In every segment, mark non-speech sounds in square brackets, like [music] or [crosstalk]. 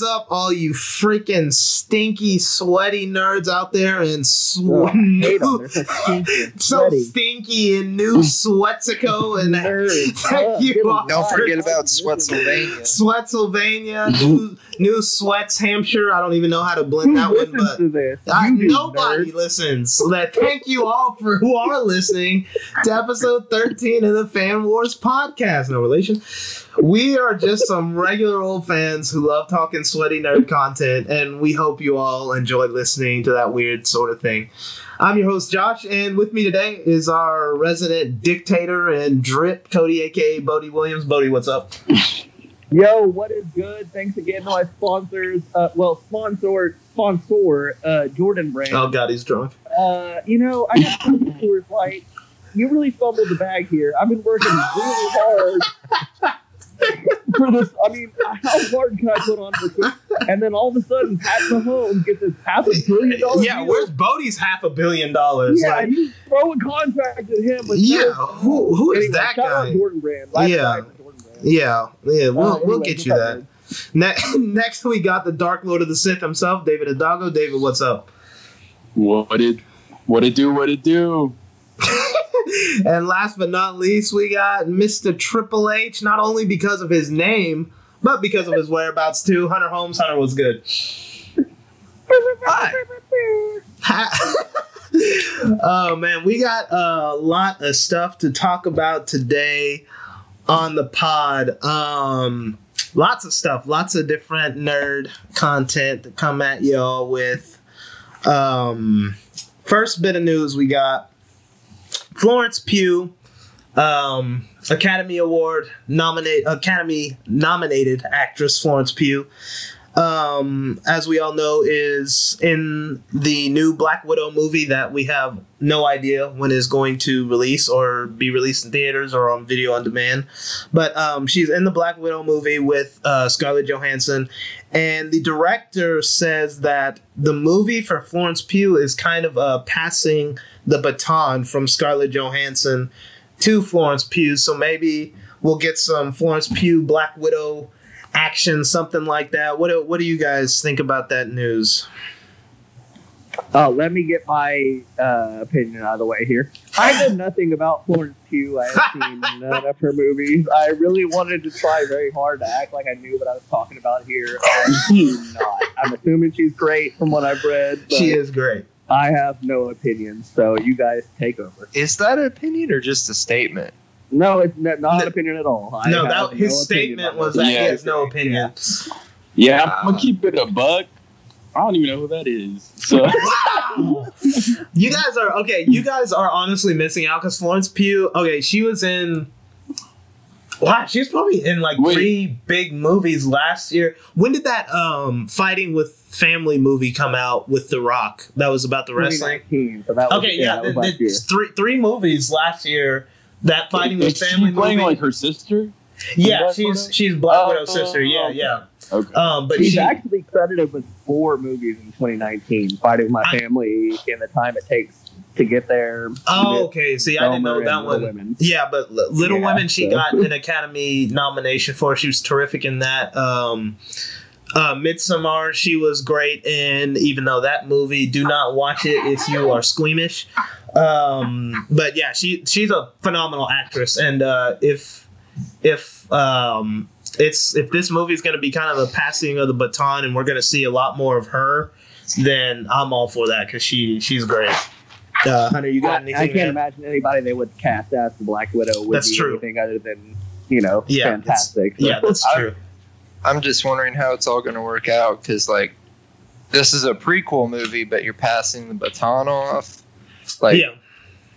What is up, all you freaking stinky, sweaty nerds out there and sw- Oh, I hate 'em. new, so stinky and [laughs] so stinky and new Swetsico and Nerds. [laughs] thank Ugh, you all Don't forget about [laughs] Sweatsylvania. Sweatsylvania, new, new Sweats Hampshire. I don't even know how to blend Who that one, but to this? I, nobody nerds. listens. So that thank you all for who are listening to episode 13 of the Fan Wars podcast. No relation. We are just some regular old fans who love talking sweaty nerd content, and we hope you all enjoy listening to that weird sort of thing. I'm your host Josh, and with me today is our resident dictator and drip, Cody, aka Bodie Williams. Bodie, what's up? [laughs] Yo, what is good? Thanks again to my sponsors. Uh, well, sponsor, sponsor, uh, Jordan Brand. Oh God, he's drunk. Uh, you know, I got Coors [laughs] Light. You really fumbled the bag here. I've been working really hard for this. I mean, how hard can I put on for this? And then all of a sudden, Pat Mahomes gets this half a billion dollar Yeah, deal. where's Bodie's half a billion dollars? yeah, Like, you throw a contract at him. With yeah, who who is Anyway, that guy? Jordan Brand. Last Yeah. guy for Jordan Brand. Yeah, yeah, we'll, Uh, we'll get you that. man? Ne- [laughs] next, we got the Dark Lord of the Sith himself, David Adago. David, what's up? What it what it do? What it do? [laughs] and last but not least, we got Mr. Triple H, not only because of his name, but because of his whereabouts too. Hunter Holmes, Hunter was good. Hi. [laughs] oh man, we got a lot of stuff to talk about today on the pod. Um, lots of stuff, lots of different nerd content to come at y'all with. Um, first bit of news we got Florence Pugh, um, Academy Award nominate Academy nominated actress Florence Pugh. Um, as we all know, is in the new Black Widow movie that we have no idea when is going to release or be released in theaters or on video on demand. But um, she's in the Black Widow movie with uh, Scarlett Johansson, and the director says that the movie for Florence Pugh is kind of uh, passing the baton from Scarlett Johansson to Florence Pugh. So maybe we'll get some Florence Pugh Black Widow action, something like that. What do, what do you guys think about that news? Oh, let me get my uh, opinion out of the way here. I know [laughs] nothing about Florence Pugh. I have seen none of her movies. I really wanted to try very hard to act like I knew what I was talking about here. I do not. I'm assuming she's great from what I've read. But She is great. I have no opinion, so you guys take over. Is that an opinion or just a statement? No, it's not, not No. an opinion at all. I no, that his no statement was this. that he has no opinion. Yeah, I'm gonna keep it a buck. I don't even know who that is. So [laughs] You guys are okay. You guys are honestly missing out because Florence Pugh. Okay, she was in. Wow, she was probably in like Wait. three big movies last year. When did that um fighting with family movie come out with The Rock? That was about the wrestling. 2019, so that was, Okay, yeah, that was the- last year. three three movies last year. That fighting with is she playing movie. like her sister? yeah, she's Widow? she's Black Oh, Widow's sister. Yeah, okay. yeah. Okay. Um, but She's she actually credited with four movies in 2019, fighting with my I- family in the time it takes to get there. Oh, okay. See, I didn't know that and one. Little Women. Yeah, but Little Yeah, Women, she so- got [laughs] an Academy nomination for. She was terrific in that. Um, uh, Midsommar, she was great in. Even though that movie, do not watch it if you are squeamish. Um, but yeah, she she's a phenomenal actress, and uh, if if um, it's if this movie is going to be kind of a passing of the baton, and we're going to see a lot more of her, then I'm all for that because she she's great. Uh, Hunter, you I, got anything? I can't imagine anybody they would cast as the Black Widow would That's be true. anything other than you know Yeah, fantastic. So- Yeah, that's [laughs] I- true. I'm just wondering how it's all going to work out because, like, this is a prequel movie, but you're passing the baton off. Like, yeah,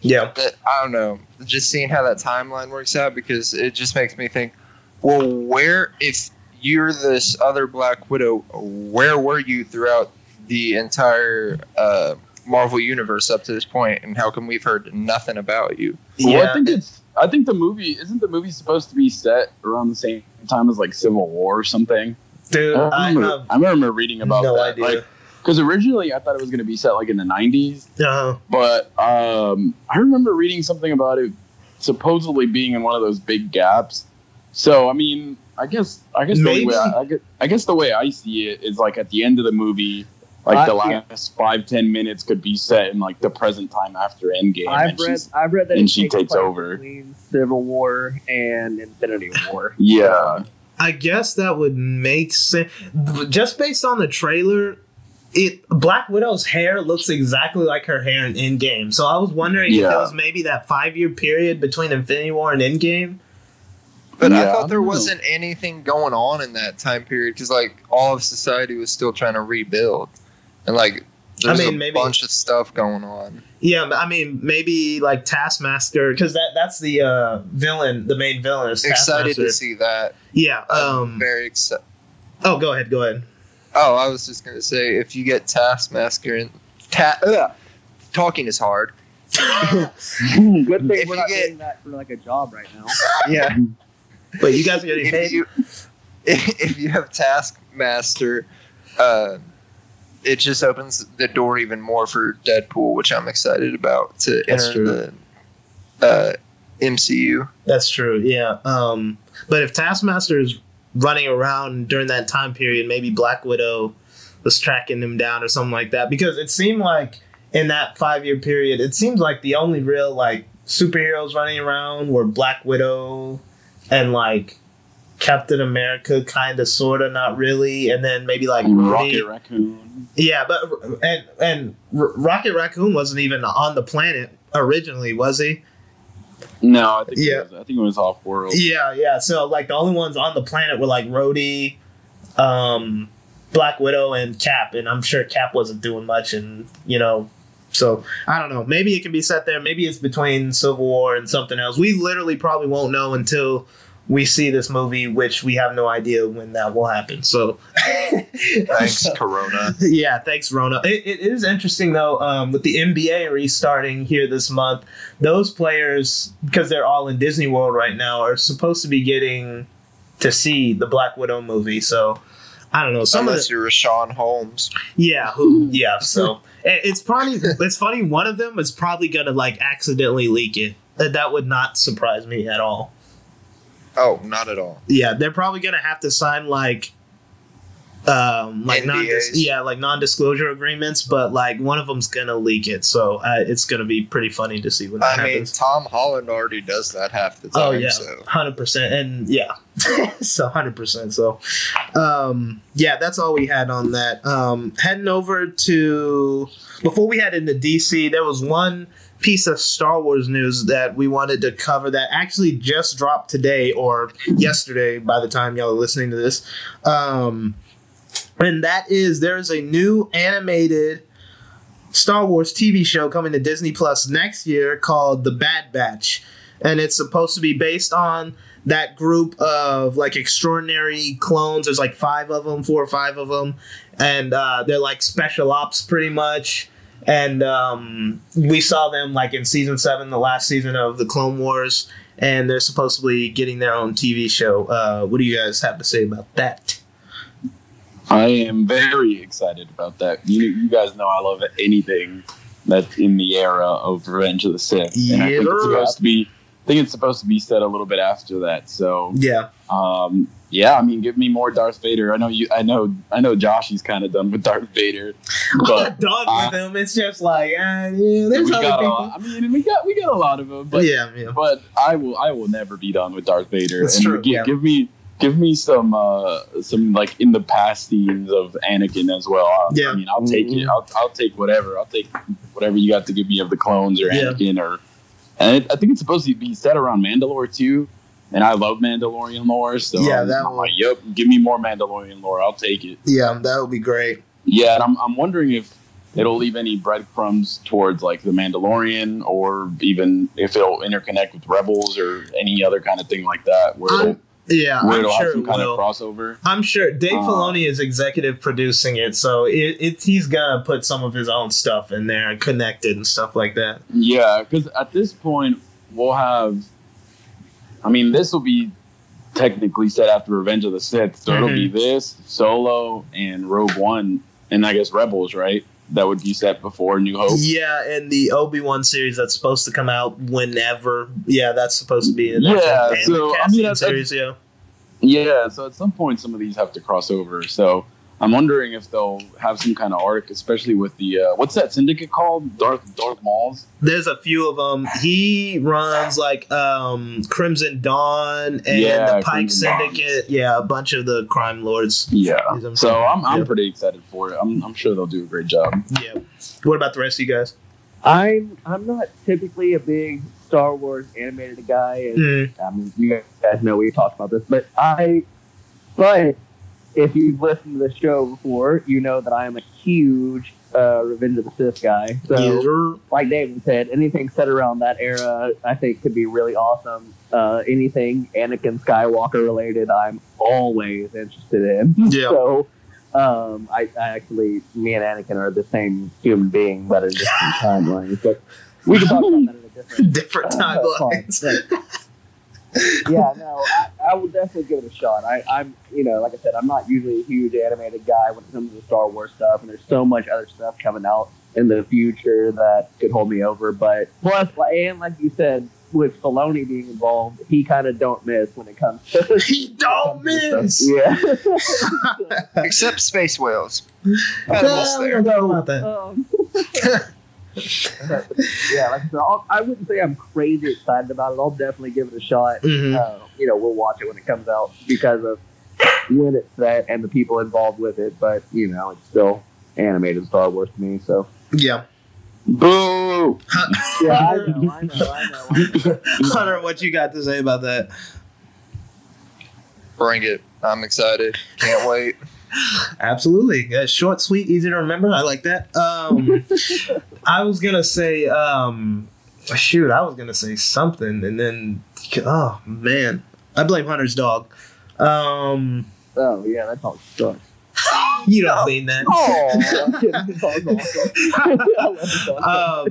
yeah. that- I don't know. Just seeing how that timeline works out because it just makes me think, well, where if you're this other Black Widow, where were you throughout the entire uh, Marvel universe up to this point, and how come we've heard nothing about you? Well, I think it's. I think the movie isn't the movie supposed to be set around the same time as like Civil War or something. dude. I I remember, have I remember reading about no that. idea. Because originally I thought it was going to be set like in the '90s, uh, but um, I remember reading something about it supposedly being in one of those big gaps. So I mean, I guess I guess the way I, I guess, I guess the way I see it is like at the end of the movie, like the Uh, yeah. last five ten minutes could be set in like the present time after Endgame. I've and read I've read that and she takes takes over. between Civil War and Infinity War. [laughs] yeah, I guess that would make sense. Just based on the trailer, it Black Widow's hair looks exactly like her hair in Endgame. So I was wondering if it was maybe that five year period between Infinity War and Endgame. But I Yeah, I thought there don't know. wasn't anything going on in that time period because like all of society was still trying to rebuild, and like there's mean, a maybe- bunch of stuff going on. Yeah, I mean maybe like Taskmaster because that that's the uh, villain, the main villain is Excited to see that. Yeah. Um. very excited. Oh, go ahead. Go ahead. Oh, I was just gonna say if you get Taskmaster and ta- ugh, talking is hard. [laughs] Good thing If we're you not get- getting that for like a job right now. [laughs] Yeah. But you guys are getting if paid. you [laughs] if you have Taskmaster, uh, it just opens the door even more for Deadpool, which I'm excited about to That's enter true. the uh, MCU. That's true. Yeah. Um. But if Taskmaster is running around during that time period, maybe Black Widow was tracking him down or something like that. Because it seemed like in that five year period, it seems like the only real like superheroes running around were Black Widow and like Captain America, kind of, sort of, not really, and then maybe like. Rocket Raccoon. Yeah, but and and R- Rocket Raccoon wasn't even on the planet originally, was he? No, I think Yeah. it was, I think it was off world. Yeah, yeah. So like the only ones on the planet were like Rhodey, um, Black Widow, and Cap, and I'm sure Cap wasn't doing much, and you know, so I don't know. Maybe it can be set there. Maybe it's between Civil War and something else. We literally probably won't know until we see this movie, which we have no idea when that will happen. So [laughs] Thanks, Corona. yeah, thanks, Rona. It, it is interesting though, um, with the NBA restarting here this month. Those players, because they're all in Disney World right now, are supposed to be getting to see the Black Widow movie. So I don't know. Some of Unless the, you're Rashawn Holmes. yeah, who, yeah. So [laughs] it's probably it's funny. One of them is probably gonna like accidentally leak it. That that would not surprise me at all. Oh, not at all. Yeah, they're probably gonna have to sign like, um, like non, yeah, like non-disclosure agreements. But like one of them's gonna leak it, so uh, it's gonna be pretty funny to see when that I mean, happens. Tom Holland already does that half the time. Oh yeah, So. hundred percent, and yeah, [laughs] so hundred percent. So, um, yeah, that's all we had on that. Um, heading over to before we head into DC, there was one piece of Star Wars news that we wanted to cover that actually just dropped today or yesterday. By the time y'all are listening to this, um, and that is there's a new animated. Star Wars TV show coming to Disney Plus next year called The Bad Batch and it's supposed to be based on that group of like extraordinary clones. There's like five of them, four or five of them, and uh, they're like special ops pretty much. And um, we saw them like in season seven, the last season of the Clone Wars, and they're supposed to be getting their own TV show. Uh, what do you guys have to say about that? I am very excited about that. You, you guys know I love anything that's in the era of Revenge of the Sith, and I think Yeah. it's supposed to be. I think it's supposed to be set a little bit after that. So, Yeah, um, yeah, I mean, give me more Darth Vader. I know you. I know. I know. Josh, he's kind of done with Darth Vader, I'm but not done uh, with them. It's just like, uh, yeah, there's other people. lot- I mean, we got we got a lot of them, but yeah, yeah. but I will I will never be done with Darth Vader. That's and true, Give, yeah. give me give me some uh some like in the past scenes of Anakin as well. I, Yeah. I mean, I'll take it. I'll, I'll take whatever. I'll take whatever you got to give me of the clones or Yeah. Anakin or. And it, I think it's supposed to be set around Mandalore too. And I love Mandalorian lore, so Yeah, that I'm like, yep, give me more Mandalorian lore. I'll take it. Yeah, that would be great. Yeah, and I'm, I'm wondering if it'll leave any breadcrumbs towards like the Mandalorian, or even if it'll interconnect with Rebels or any other kind of thing like that, where Yeah, where I'm it'll have sure some it kind will. of crossover. I'm sure Dave Uh, Filoni is executive producing it, so it, it's he's gonna put some of his own stuff in there and connect it and stuff like that. Yeah, because at this point we'll have. I mean, this will be technically set after Revenge of the Sith, so it'll be mhm. this Solo and Rogue One, and I guess Rebels, right? That would be set before New Hope. Yeah, and the Obi Wan series that's supposed to come out whenever. Yeah, that's supposed to be in Yeah, so, I mean, that's- series. Yeah, Yeah, so at some point, some of these have to cross over. So I'm wondering if they'll have some kind of arc, especially with the uh, what's that syndicate called? Darth Darth Maul's. There's a few of them. He runs like um, Crimson Dawn and Yeah, the Pike Crimson Dawn. Syndicate. Yeah, a bunch of the crime lords. Yeah. So I'm I'm Yeah. pretty excited for it. I'm I'm sure they'll do a great job. Yeah. What about the rest of you guys? I'm I'm not typically a big Star Wars animated guy, and Mm, I mean you guys know we talked about this, but I but if you've listened to the show before, you know that I am a huge uh, Revenge of the Sith guy. So sir. like David said, anything set around that era, I think could be really awesome. Uh, anything Anakin Skywalker related, I'm always interested in. [laughs] Yeah. So, um, I, I actually, me and Anakin are the same human being, but in different [laughs] timelines. But we can talk about that in a different. Different [laughs] uh, timelines. part. But- yeah, no, I, I would definitely give it a shot. I, I'm, you know, like I said, I'm not usually a huge animated guy when it comes to the Star Wars stuff, and there's so much other stuff coming out in the future that could hold me over. But plus, and like you said, with Filoni being involved, he kind of don't miss when it comes to [laughs] He don't [laughs] miss. [laughs] Yeah. Except space whales. Got Yeah, a miss there. don't know about that. Um, yeah, like I said, I'll, I wouldn't say I'm crazy excited about it. I'll definitely give it a shot. Mhm. Uh, you know, we'll watch it when it comes out because of when it's set and the people involved with it. But you know, it's still animated Star Wars to me. So Yeah. Boo! yeah, I know, I know. I know. [laughs] Hunter, what you got to say about that? Bring it. I'm excited. Can't wait. Absolutely. Uh, short, sweet, easy to remember. I like that. Um, [laughs] I was gonna say, um, shoot, I was gonna say something, and then, oh man, I blame Hunter's dog. Um, Oh yeah, that talks sucks. [laughs] you don't mean that. Oh,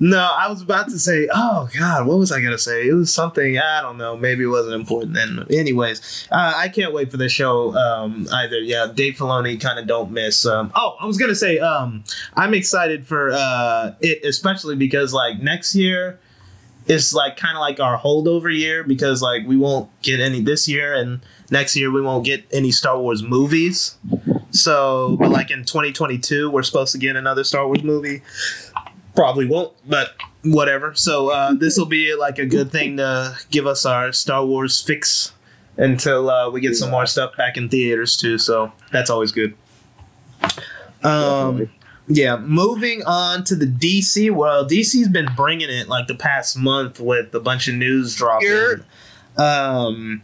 No, I was about to say, oh God, what was I gonna say? It was something I don't know. Maybe it wasn't important then. Anyways, uh, I can't wait for the show um, either. Yeah, Dave Filoni kind of don't miss. Um, oh, I was gonna say, um, I'm excited for uh, it, especially because like next year is like kind of like our holdover year because like we won't get any this year and next year we won't get any Star Wars movies. So, but like in 2022, we're supposed to get another Star Wars movie. Probably won't, but whatever. So uh, this will be like a good thing to give us our Star Wars fix until uh, we get some more stuff back in theaters too. So that's always good. Um, yeah, moving on to the DC world. DC's been bringing it like the past month with a bunch of news dropping. Um,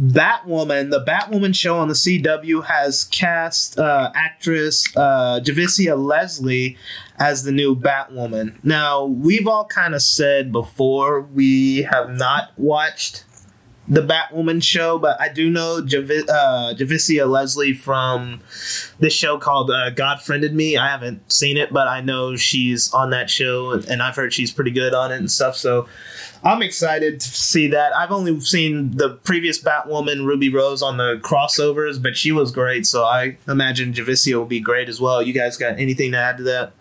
Batwoman, the Batwoman show on the CW has cast uh, actress uh, Javicia Leslie as the new Batwoman. Now, we've all kind of said before we have not watched the Batwoman show, but I do know Javi- uh, Javicia Leslie from this show called uh, God Friended Me. I haven't seen it, but I know she's on that show, and I've heard she's pretty good on it and stuff. So I'm excited to see that. I've only seen the previous Batwoman, Ruby Rose, on the crossovers, but she was great. So I imagine Javicia will be great as well. You guys got anything to add to that?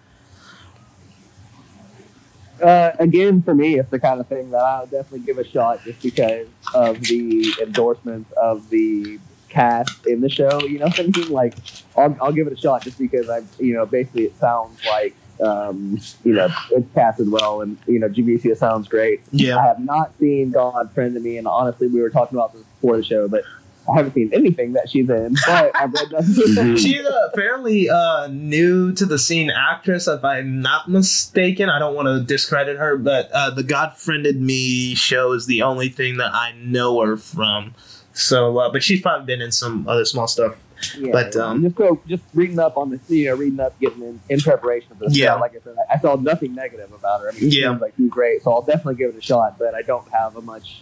Uh, again, for me, it's the kind of thing that I'll definitely give a shot just because of the endorsements of the cast in the show. You know what I mean? Like, I'll, I'll give it a shot just because I, you know, basically it sounds like, um, you know, it's casted well, and you know, Javicia sounds great. Yeah. I have not seen God Friended Me, and honestly, we were talking about this before the show, but I haven't seen anything that she's in. But I've read nothing. She's a fairly uh, new to the scene actress, if I'm not mistaken. I don't want to discredit her, but uh, the God Friended Me show is the only thing that I know her from. So, uh, but she's probably been in some other small stuff. Yeah, But, um, just go, just reading up on this, you know, reading up, getting in, in preparation for this. Yeah. show. like I said, I, I saw nothing negative about her. I mean, she Yeah. seems like she's great, so I'll definitely give it a shot. But I don't have a much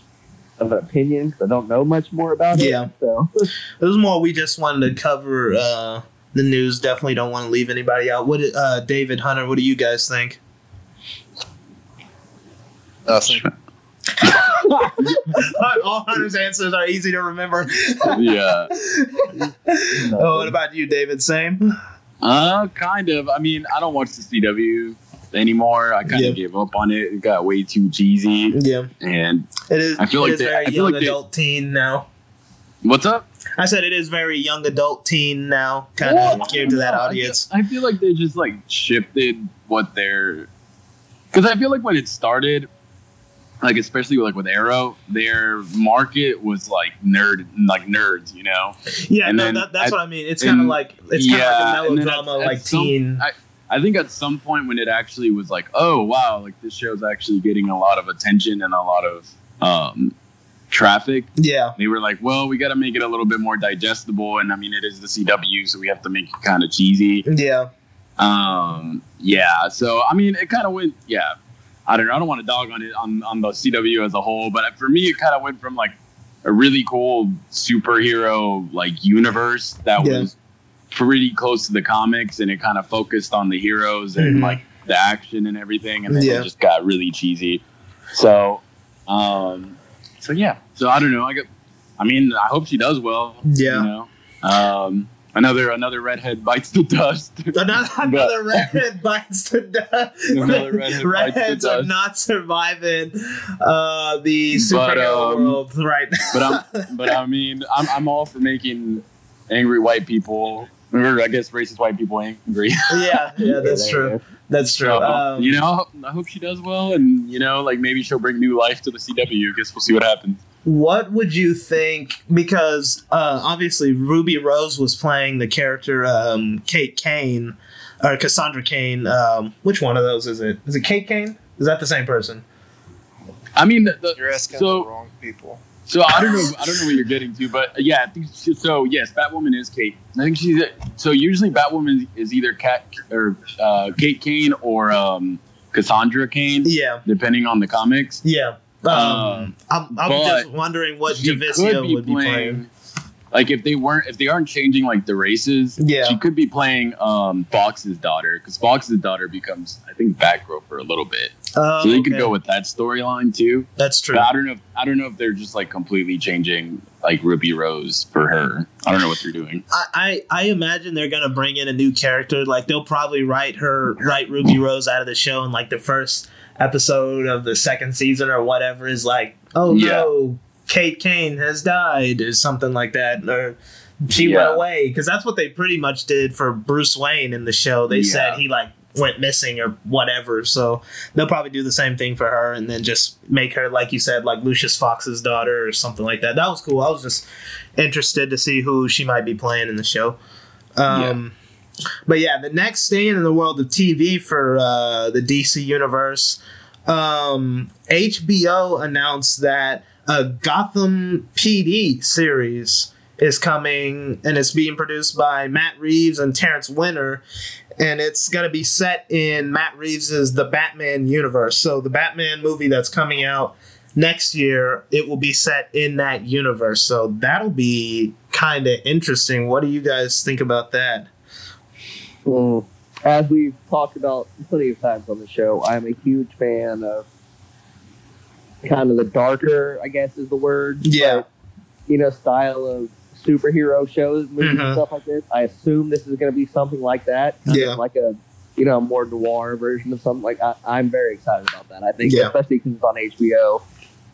of an opinion because I don't know much more about it. Yeah. So [laughs] It was more we just wanted to cover uh, the news. Definitely don't want to leave anybody out. What, uh, David Hunter? What do you guys think? Nothing. [laughs] All Hunter's answers are easy to remember. [laughs] yeah. oh, what about you, David? Same. Uh, kind of. I mean, I don't watch the CW anymore. I kind of Yeah. gave up on it. It got way too cheesy, Yeah, and it is. I feel like is they- very I feel young like they- adult teen now. What's up? I said it is very young adult teen now, kind of geared to that I feel- audience. I feel like they just like shifted what they're because I feel like when it started, like especially like with Arrow, their market was like nerd, like nerds, you know. Yeah, And no, then that, that's at- what I mean. It's kind of like it's kind of Yeah, like a at- melodrama, at like some- teen. I- I think at some point when it actually was like, oh wow, like this show's actually getting a lot of attention and a lot of um, traffic. yeah, They were like, well, we got to make it a little bit more digestible, and I mean, it is the CW, so we have to make it kind of cheesy. yeah, Um, yeah. So I mean, it kind of went. Yeah. I don't know. I don't want to dog on it on on the CW as a whole, but for me, it kind of went from like a really cool superhero like universe that Yeah. was pretty close to the comics, and it kind of focused on the heroes and Mhm. like the action and everything, and then Yeah. it just got really cheesy. So, um, so yeah. So I don't know. I get. I mean, I hope she does well. Yeah. You know. Um, another another redhead bites the dust. [laughs] another, another redhead bites the dust. Another redhead bites the [laughs] Redheads are dust. not surviving uh, the superhero um, world right now. but I'm but I mean I'm I'm all for making angry white people or I guess racist white people angry. [laughs] yeah, yeah, [laughs] that's true. That's true. So, Um, you know, I hope she does well, and you know, like maybe she'll bring new life to the CW. I guess we'll see what happens. What would you think? Because uh, obviously Ruby Rose was playing the character um, Kate Kane or Cassandra Cain. Um, which one of those is it? Is it Kate Kane? Is that the same person? I mean, the, the, You're asking So- the wrong people. So I don't know, I don't know what you're getting to, but uh, yeah, I think she, so. Yes, Batwoman is Kate. I think she's so usually Batwoman is either Cat or uh, Kate Kane or um, Cassandra Cain, Yeah, depending on the comics. yeah. Um, Um, I'm, I'm just wondering what she Javicia would be playing. Like if they weren't, if they aren't changing like the races, Yeah. she could be playing um, Fox's daughter because Fox's daughter becomes, I think, Batgirl for a little bit. Oh, so they could go with that storyline too. That's true. But I don't know. If, I don't know if they're just like completely changing like Ruby Rose for her. I don't know what they're doing. I, I I imagine they're gonna bring in a new character. Like they'll probably write her write Ruby Rose out of the show in like the first episode of the second season or whatever is like, oh Yeah. no, Kate Kane has died or something like that, or she Yeah. went away because that's what they pretty much did for Bruce Wayne in the show. They Yeah. said he like went missing or whatever. So they'll probably do the same thing for her and then just make her like you said like Lucius Fox's daughter or something like that. That was cool. I was just interested to see who she might be playing in the show. Um, But yeah, the next staying in the world of TV for uh, the DC universe, um, HBO announced that a Gotham PD series is coming and it's being produced by Matt Reeves and Terrence Winter. And it's going to be set in Matt Reeves' The Batman universe. So, the Batman movie that's coming out next year, it will be set in that universe. So, that'll be kind of interesting. What do you guys think about that? Mm. As we've talked about plenty of times on the show, I'm a huge fan of kind of the darker, I guess is the word. Yeah. but, you know, style of superhero shows, movies, Mhm. and stuff like this. I assume this is going to be something like that. Yeah. Like a, you know, more noir version of something like I, I'm very excited about that. I think, Yeah. especially because it's on HBO,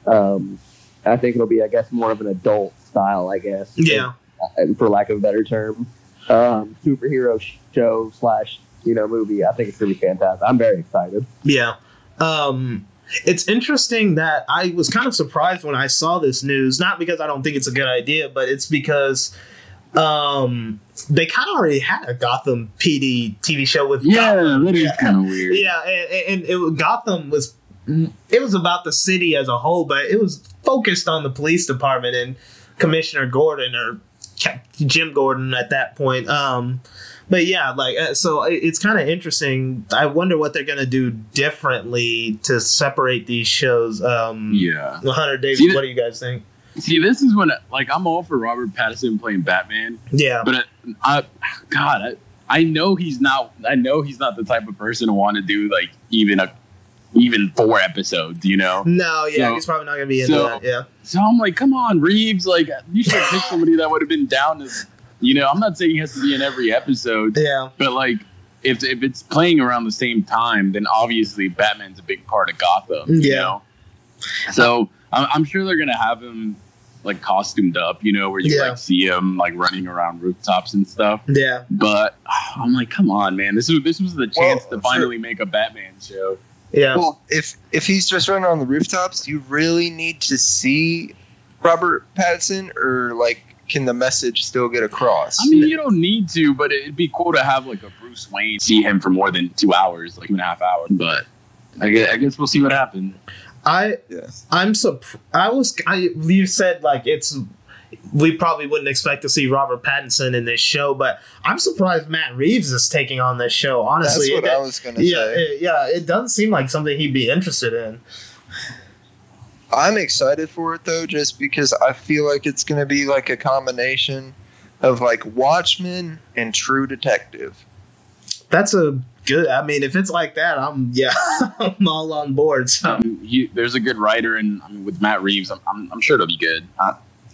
um, I think it'll be, I guess, more of an adult style, I guess. Yeah. and for lack of a better term, um, superhero show slash you know movie. I think it's gonna be fantastic. I'm very excited. Yeah. Um, it's interesting that I was kind of surprised when I saw this news, not because I don't think it's a good idea, but it's because um, they kind of already had a Gotham PD TV show with Gotham. that is Yeah. kind of weird. [laughs] Yeah, and, and it, Gotham was it was about the city as a whole, but it was focused on the police department and Commissioner Gordon or Jim Gordon at that point. Um, but yeah, like uh, so, it's kind of interesting. I wonder what they're gonna do differently to separate these shows. Um, Yeah. Hunter Davis, See, what do you guys think? See, this is when like I'm all for Robert Pattinson playing Batman, Yeah, but uh, I, God, I, I know he's not. I know he's not the type of person to want to do like even a even four episodes. You know. no, yeah, So- he's probably not gonna be into so- that. Yeah, So I'm like, come on, Reeves. Like, you should have picked somebody that would have been down to. You know, I'm not saying he has to be in every episode, yeah, but like. If, if it's playing around the same time, then obviously Batman's a big part of Gotham. You Yeah. know? So I'm, I'm sure they're gonna have him like costumed up, you know, where you Yeah. like see him like running around rooftops and stuff. Yeah, But I'm like, come on, man, this is this was the chance Well, to for- finally make a Batman show. Yeah, Well, if if he's just running on the rooftops, you really need to see Robert Pattinson, or like can the message still get across? I mean, you don't need to, but it'd be cool to have like a Bruce Wayne see him for more than two hours, like two and a half hours. But I guess, I guess we'll see what happens. I yeah. I'm surprised. I was. I you said like it's. We probably wouldn't expect to see Robert Pattinson in this show, but I'm surprised Matt Reeves is taking on this show. Honestly, That's what It- I was gonna yeah, say. it, yeah, it doesn't seem like something he'd be interested in. I'm excited for it though, just because I feel like it's gonna be like a combination of like Watchmen and True Detective. That's a good. I mean, if it's like that, I'm yeah, [laughs] I'm all on board. So Um, he, there's a good writer, and I mean, with Matt Reeves, I'm, I'm, I'm sure it'll be good.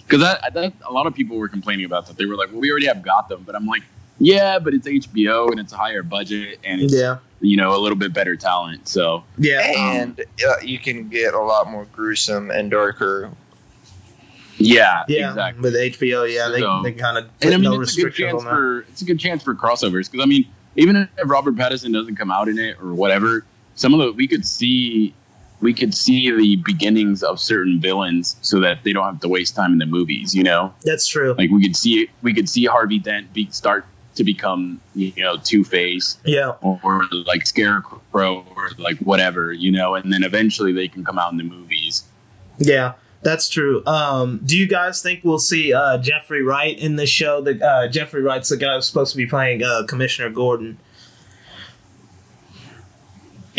Because that, that a lot of people were complaining about that. They were like, "Well, we already have Gotham," but I'm like, "Yeah, but it's HBO and it's a higher budget and it's yeah, you know a little bit better talent." So yeah, And uh, you can get a lot more gruesome and darker. yeah, yeah. exactly. With HBO, yeah, they, So- they kind of And I mean, no it's a good chance for it's a good chance for crossovers. Because I mean, even if Robert Pattinson doesn't come out in it or whatever, some of the we could see we could see the beginnings of certain villains so that they don't have to waste time in the movies. You know. That's true. Like we could see we could see Harvey Dent be start to become you know Two Face Yeah, or, or like Scarecrow or like whatever you know, and then eventually they can come out in the movies. yeah. That's true. Um, do you guys think we'll see uh, Jeffrey Wright in the show? The uh, Jeffrey Wright's the guy who's supposed to be playing uh, Commissioner Gordon.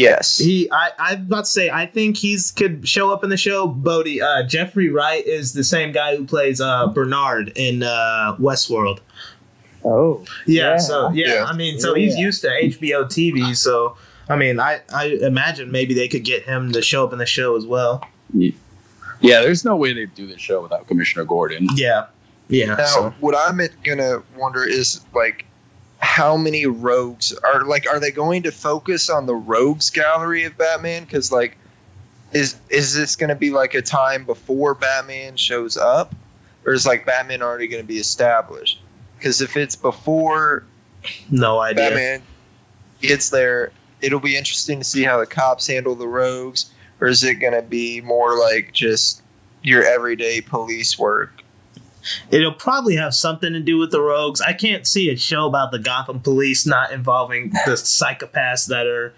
Yes. He, I, I'm about to say, I think he's could show up in the show. Bodie, uh, Jeffrey Wright is the same guy who plays uh, Bernard in uh, Westworld. Oh, Yeah, Yeah. so yeah, Yeah. I mean, so he's Yeah. used to HBO TV. So I mean, I, I imagine maybe they could get him to show up in the show as well. Yeah, there's no way they'd do this show without Commissioner Gordon. Yeah, yeah. Now, so- what I'm gonna wonder is like, how many rogues are like? Are they going to focus on the rogues gallery of Batman? Because like, is is this gonna be like a time before Batman shows up, or is like Batman already gonna be established? Because if it's before no idea. Batman gets there, it'll be interesting to see how the cops handle the rogues, or is it gonna be more like just your everyday police work? It'll probably have something to do with the rogues. I can't see a show about the Gotham police not involving the psychopaths that are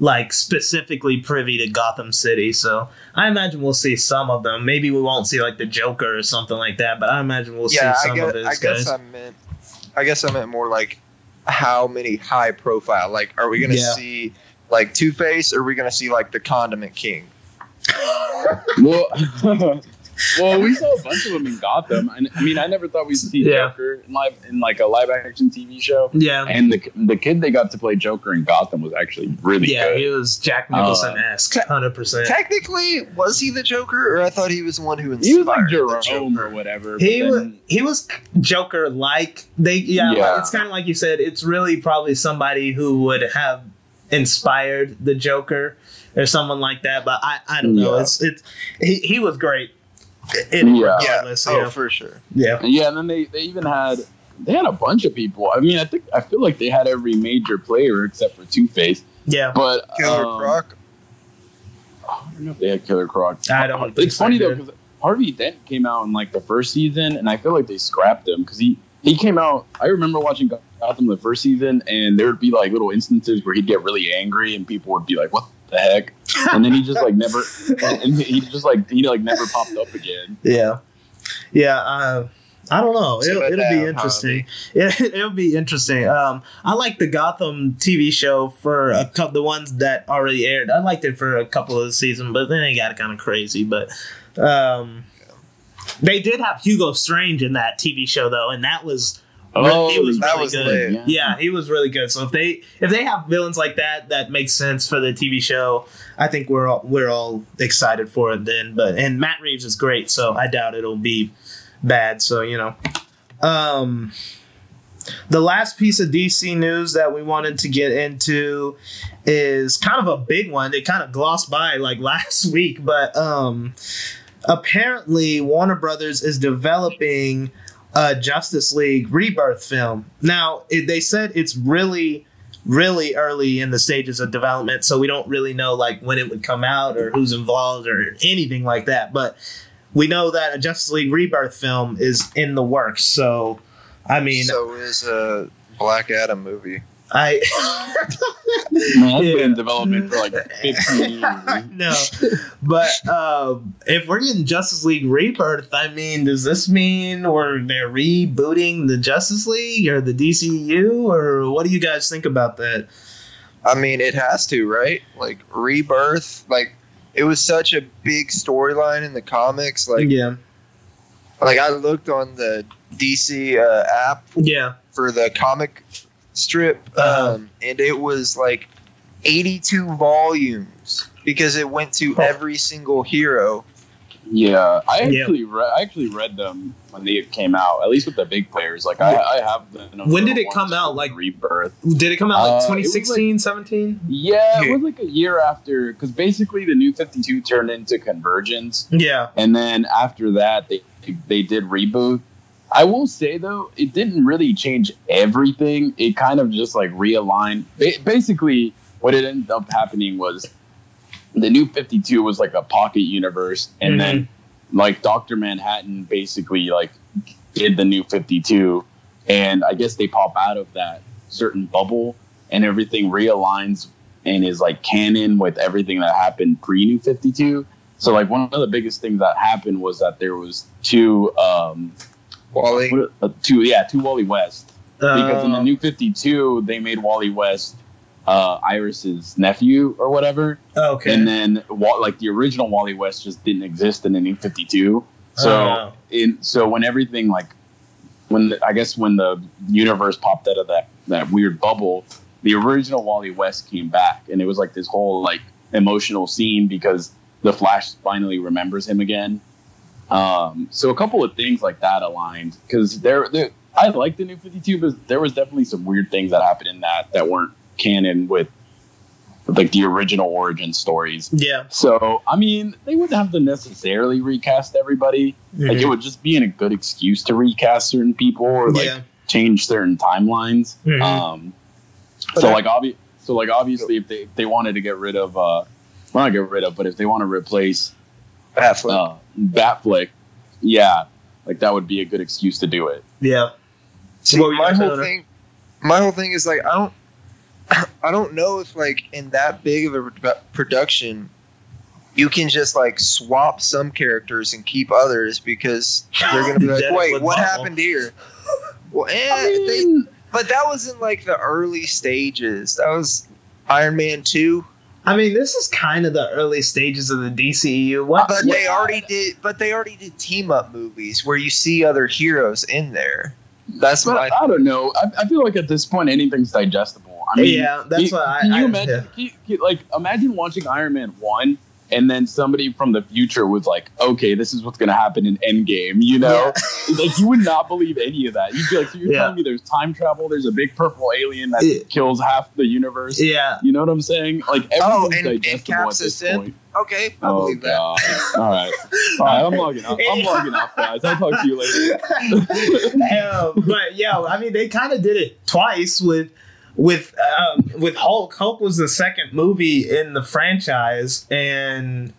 like specifically privy to Gotham City. So I imagine we'll see some of them. Maybe we won't see like the Joker or something like that, but I imagine we'll yeah, see I some guess, of those I guess guys. I meant, I guess I meant more like how many high profile. Like, are we gonna Yeah. see like Two Face, or are we gonna see like the Condiment King? Well, [laughs] well, we saw a bunch of them in Gotham. And I mean, I never thought we'd see Yeah. Joker in live in like a live action TV show. yeah. And the the kid they got to play Joker in Gotham was actually really good. Yeah, good. he was Jack Nicholson esque, Uh, hundred percent. Technically, was he the Joker, or I thought he was the one who inspired He was like the Joker? or whatever. He but was he was Joker like they yeah, like- it's kind of like you said it's really probably somebody who would have inspired the Joker or someone like that but I I don't know Yeah. it's it's he, he was great in Yeah. Yeah. regardless Oh, yeah for sure. yeah And yeah, and then they, they even had they had a bunch of people. I mean, I think I feel like they had every major player except for Two Face. yeah But Killer um, Croc. I don't know if they had Killer Croc. I don't It's so, funny though because Harvey Dent came out in like the first season, and I feel like they scrapped him because he he came out. I remember watching Gotham the first season, and there would be like little instances where he'd get really angry, and people would be like, "What the heck?" And then he just like never, [laughs] and he just like he like never popped up again. yeah yeah uh, I don't know. Sit It'll, it it'll be interesting. It, [laughs] it'll be interesting. Um, I like the Gotham TV show for a couple, the ones that already aired. I liked it for a couple of the seasons, but then it got kind of crazy. But um, they did have Hugo Strange in that TV show though, and that was Oh, he was that really was good. lit. Yeah, he was really good. So if they if they have villains like that, that makes sense for the TV show. I think we're all we're all excited for it then. But and Matt Reeves is great, so I doubt it'll be bad. So you know, um, the last piece of DC news that we wanted to get into is kind of a big one. They kind of glossed by like [laughs] last week, but um. apparently Warner Brothers is developing a Justice League Rebirth film. Now, it, they said it's really really early in the stages of development so we don't really know like when it would come out or who's involved or anything like that but we know that a justice league rebirth film is in the works so i mean so is a Black Adam movie. I [laughs] Man, that's Yeah. been in development for like 15 years. [laughs] no but um, if we're getting justice league rebirth i mean does this mean or they're rebooting the justice league or the dcu or what do you guys think about that I mean, it has to, right? Like rebirth, like it was such a big storyline in the comics. Like, yeah like I looked on the DC uh, app yeah for the comic strip, um, and it was like 82 volumes because it went to every single hero. Yeah, I Yeah. actually re- I actually read them when they came out. At least with the big players, like I, I have the. When did it come out, like- Rebirth? did it come out Uh, like it was, 2016 17 Yeah, Yeah. it was like a year after because basically the New Fifty Two turned into Convergence, yeah and then after that they they did reboot. I will say though, it didn't really change everything. It kind of just like realigned. Ba- basically, what it ended up happening was the New Fifty Two was like a pocket universe, and then like Doctor Manhattan basically like did the New Fifty Two, and I guess they pop out of that certain bubble, and everything realigns and is like canon with everything that happened pre New Fifty Two. So like one of the biggest things that happened was that there was two um Wally, uh, two yeah two Wally West because in the Uh, New Fifty Two they made Wally West uh Iris's nephew or whatever. okay And then, like the original Wally West just didn't exist in the New Fifty Two. So, Oh. in so when everything like when the, I guess when the universe popped out of that that weird bubble, the original Wally West came back, and it was like this whole like emotional scene because the Flash finally remembers him again. Um, so a couple of things like that aligned because there, there I like the New Fifty Two, but there was definitely some weird things that happened in that that weren't canon with like the original origin stories. yeah So, I mean, they wouldn't have to necessarily recast everybody. Like, it would just be a good excuse to recast certain people or like yeah change certain timelines. Mhm. Um, so I- like, obvi- so like, obviously, if they if they wanted to get rid of, uh, well, not get rid of, but if they want to replace Affleck. uh, Batfleck, yeah, like that would be a good excuse to do it. yeah See, What were you my whole thing, my whole thing is like I don't, [coughs] I don't know if like in that big of a production, you can just like swap some characters and keep others because they're gonna be [laughs] like, wait, what happened here? [laughs] Well, eh, I they, but that was in like the early stages. That was Iron Man two, I mean, this is kind of the early stages of the DCU. What? but they already did. But they already did team up movies where you see other heroes in there. That's but my I don't know. I, I feel like at this point, anything's digestible. I mean, yeah, that's can, what I. can you I- imagine? yeah. can you- can- like, imagine watching Iron Man one, and then somebody from the future was like, "Okay, this is what's going to happen in Endgame." You know, [laughs] like you would not believe any of that. You'd be like, "So you're Yeah. telling me there's time travel? There's a big purple alien that Yeah. kills half the universe?" Yeah, You know what I'm saying? Like Oh, and- and digestible Cap's at this point. okay. I Oh believe that. god! All right, [laughs] all right. I'm logging off. I'm [laughs] logging off, guys. I'll talk to you later. um, but yeah, I mean, they kind of did it twice with with um, with Hulk. Hulk was the second movie in the franchise, and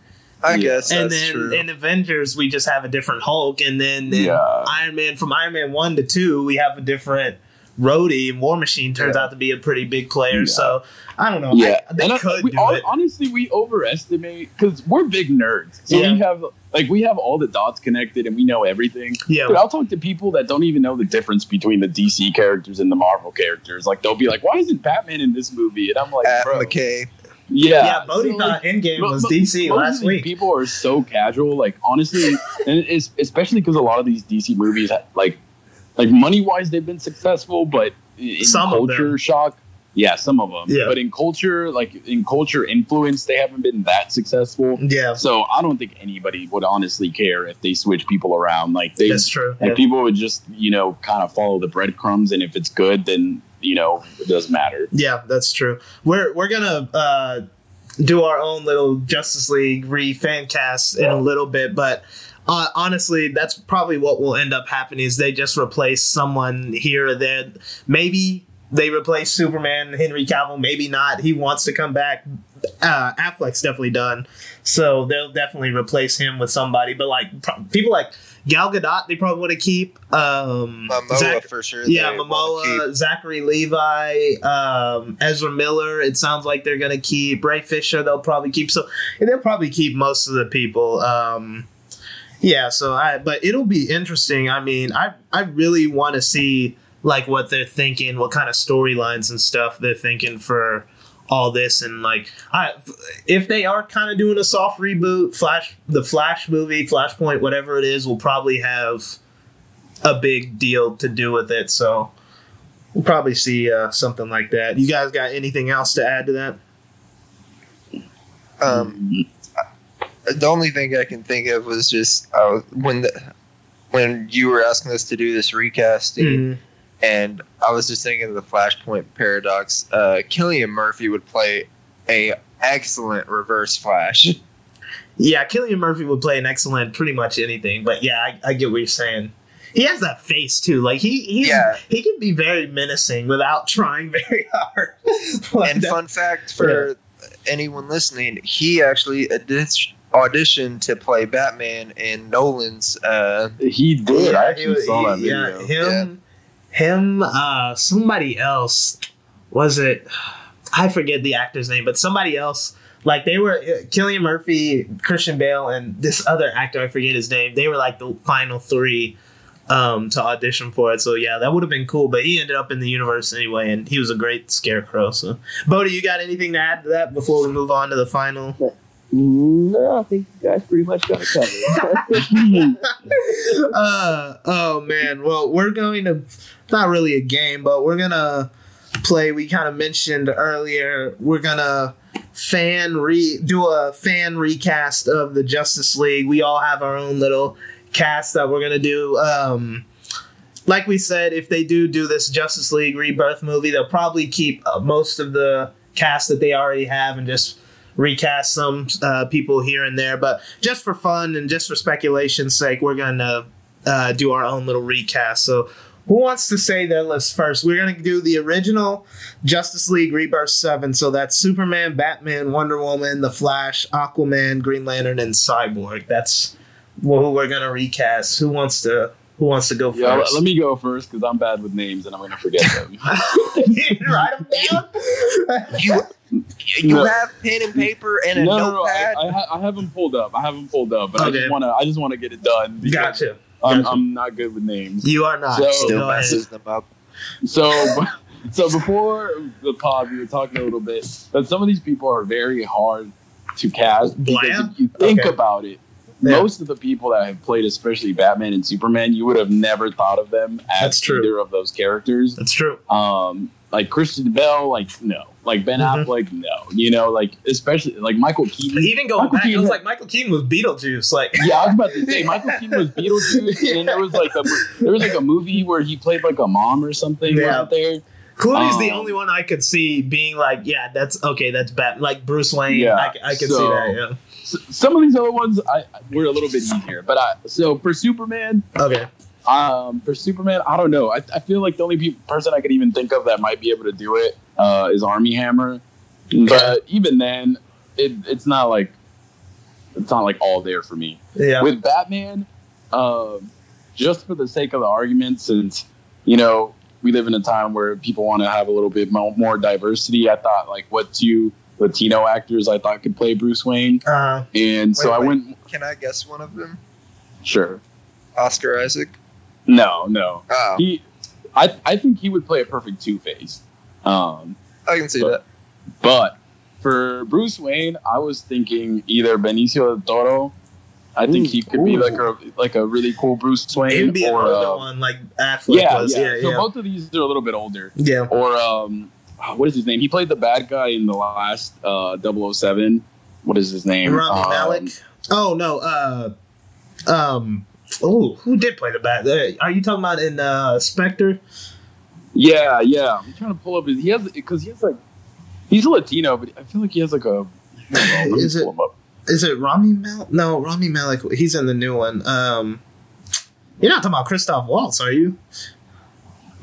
I guess and that's then true. in Avengers we just have a different Hulk, and then in Yeah. Iron Man from Iron Man one to two we have a different Rhodey, and War Machine turns Yeah. out to be a pretty big player. Yeah. So I don't know. Yeah, I, they and I- could we, do hon- it. honestly, we overestimate because we're big nerds. So Yeah. we have like we have all the dots connected and we know everything. Yeah, But I'll talk to people that don't even know the difference between the DC characters and the Marvel characters. Like they'll be like, "Why isn't Batman in this movie?" And I'm like, At "Bro, McKay. yeah." yeah. Bodie So, thought like, Endgame mo- was mo- DC last week. People are so casual. Like honestly, [laughs] and it's especially because a lot of these DC movies, like like money wise, they've been successful, but in Some culture shock, yeah, some of them. Yeah. But in culture, like in culture influence, they haven't been that successful. Yeah, So I don't think anybody would honestly care if they switch people around. Like they, that's true. like people would just you know kind of follow the breadcrumbs, and if it's good, then you know it doesn't matter. Yeah, that's true. We're we're gonna uh, do our own little Justice League re fan cast in a little bit, but uh, honestly, that's probably what will end up happening. Is they just replace someone here or there. Maybe they replace Superman, Henry Cavill. Maybe not. He wants to come back. Uh, Affleck's definitely done, so they'll definitely replace him with somebody. But like pro- people like Gal Gadot, they probably want to keep. Um, Momoa Zach- for sure. yeah, they wanna keep. Momoa, Zachary Levi, um, Ezra Miller. It sounds like they're gonna keep Ray Fisher. They'll probably keep so. And they'll probably keep most of the people. Um, yeah. So I, but it'll be interesting. I mean, I I really want to see like what they're thinking, what kind of storylines and stuff they're thinking for all this and like I if they are kind of doing a soft reboot flash the flash movie flashpoint whatever it is will probably have a big deal to do with it. So we'll probably see uh, something like that. You guys got anything else to add to that? Um, the only thing I can think of was just uh, when the when you were asking us to do this recasting, Mhm. and I was just thinking of the Flashpoint paradox. Uh, Cillian Murphy would play a excellent Reverse Flash. Yeah, Cillian Murphy would play an excellent pretty much anything. But yeah, I, I get what you're saying. He has that face too. Like he he's, Yeah. he can be very menacing without [laughs] trying very hard. [laughs] Like and that- fun fact for anyone listening, he actually audi- auditioned to play Batman in Nolan's. Uh, He did. I actually was- saw that he- video. yeah, him, him, uh, somebody else. Was it? [sighs] I forget the actor's name, but somebody else. Like they were uh, Cillian Murphy, Christian Bale, and this other actor. I forget his name. They were like the final three um, to audition for it. So yeah, that would have been cool. But he ended up in the universe anyway, and he was a great scarecrow. So, Bodie, you got anything to add to that before we move on to the final? No, I think you guys pretty much got it covered. [laughs] uh oh man. Well we're going to not really a game but we're gonna play we kind of mentioned earlier we're gonna fan re do a fan recast of the justice league. We all have our own little cast that we're gonna do. Um like we said if they do do this justice league rebirth movie they'll probably keep uh, most of the cast that they already have and just recast some uh, people here and there but just for fun and just for speculation's sake we're gonna uh, do our own little recast. So who wants to say their list first? We're gonna do the original justice league rebirth 7 so that's superman batman wonder woman the flash aquaman green lantern and cyborg. That's who we're gonna recast. Who wants to who wants to go first Yeah, let- me go first because I'm bad with names and I'm gonna forget them. [laughs] you write them down. [laughs] You you No. have pen and paper and a no, no, no, I. I, I have them pulled up. I have them pulled up, but I just wanna, I just wanna get it done. gotcha I'm, Gotcha. I'm not good with names. you are not So- Still Go ahead. messes them up. So, [laughs] so before the pod, we were talking a little bit that some of these people are very hard to cast because if you think Okay. about it, Yeah. most of the people that have played, especially Batman and Superman, you would have never thought of them as That's true. either of those characters. that's true Um, like Christian Bale, like no, like Ben Mhm. Affleck, no. You know, like especially like Michael Keaton. even going Michael back, it was like Michael Keaton was Beetlejuice. Like, [laughs] Yeah, I was about to say Michael Keaton was [laughs] Beetlejuice, and there was like a there was like a movie where he played like a mom or something. Yeah. Wasn't there? Clooney's the Um, only one I could see being like, yeah, that's okay, that's bad. like Bruce Wayne. Yeah, I, c- I could see that. Yeah. S- some of these other ones I were a little bit easier, but I so for Superman, Okay. um, for Superman, I don't know. I, I feel like the only pe- person I could even think of that might be able to do it uh, is Armie Hammer, but even then, it, it's not like it's not like all there for me. Yeah. with Batman, um, just for the sake of the argument, since you know we live in a time where people want to have a little bit mo- more diversity, I thought like what two Latino actors I thought could play Bruce Wayne, Uh, and so I wait. went Can I guess one of them? sure. Oscar Isaac. No, no, Oh, he. I I think he would play a perfect Two Face. Um, I can see But- that. but for Bruce Wayne, I was thinking either Benicio del Toro. I think he could be like a like a really cool Bruce Wayne, it'd be an or older uh, one like Affleck yeah, was. yeah. Yeah, So yeah. both of these are a little bit older. Yeah. Or um, oh, what is his name? He played the bad guy in the last uh 007. What is his name? Rami Um, Malek. Oh no. Uh, um. Oh, who did play the bad? Uh, are you talking about in uh, Spectre? Yeah, yeah. I'm trying to pull up his. He has because he has like he's a Latino, but I feel like he has like a Let me Is it- pull him up. Is it Rami Mal? No, Rami Malek. He's in the new one. Um, you're not talking about Christoph Waltz, are you?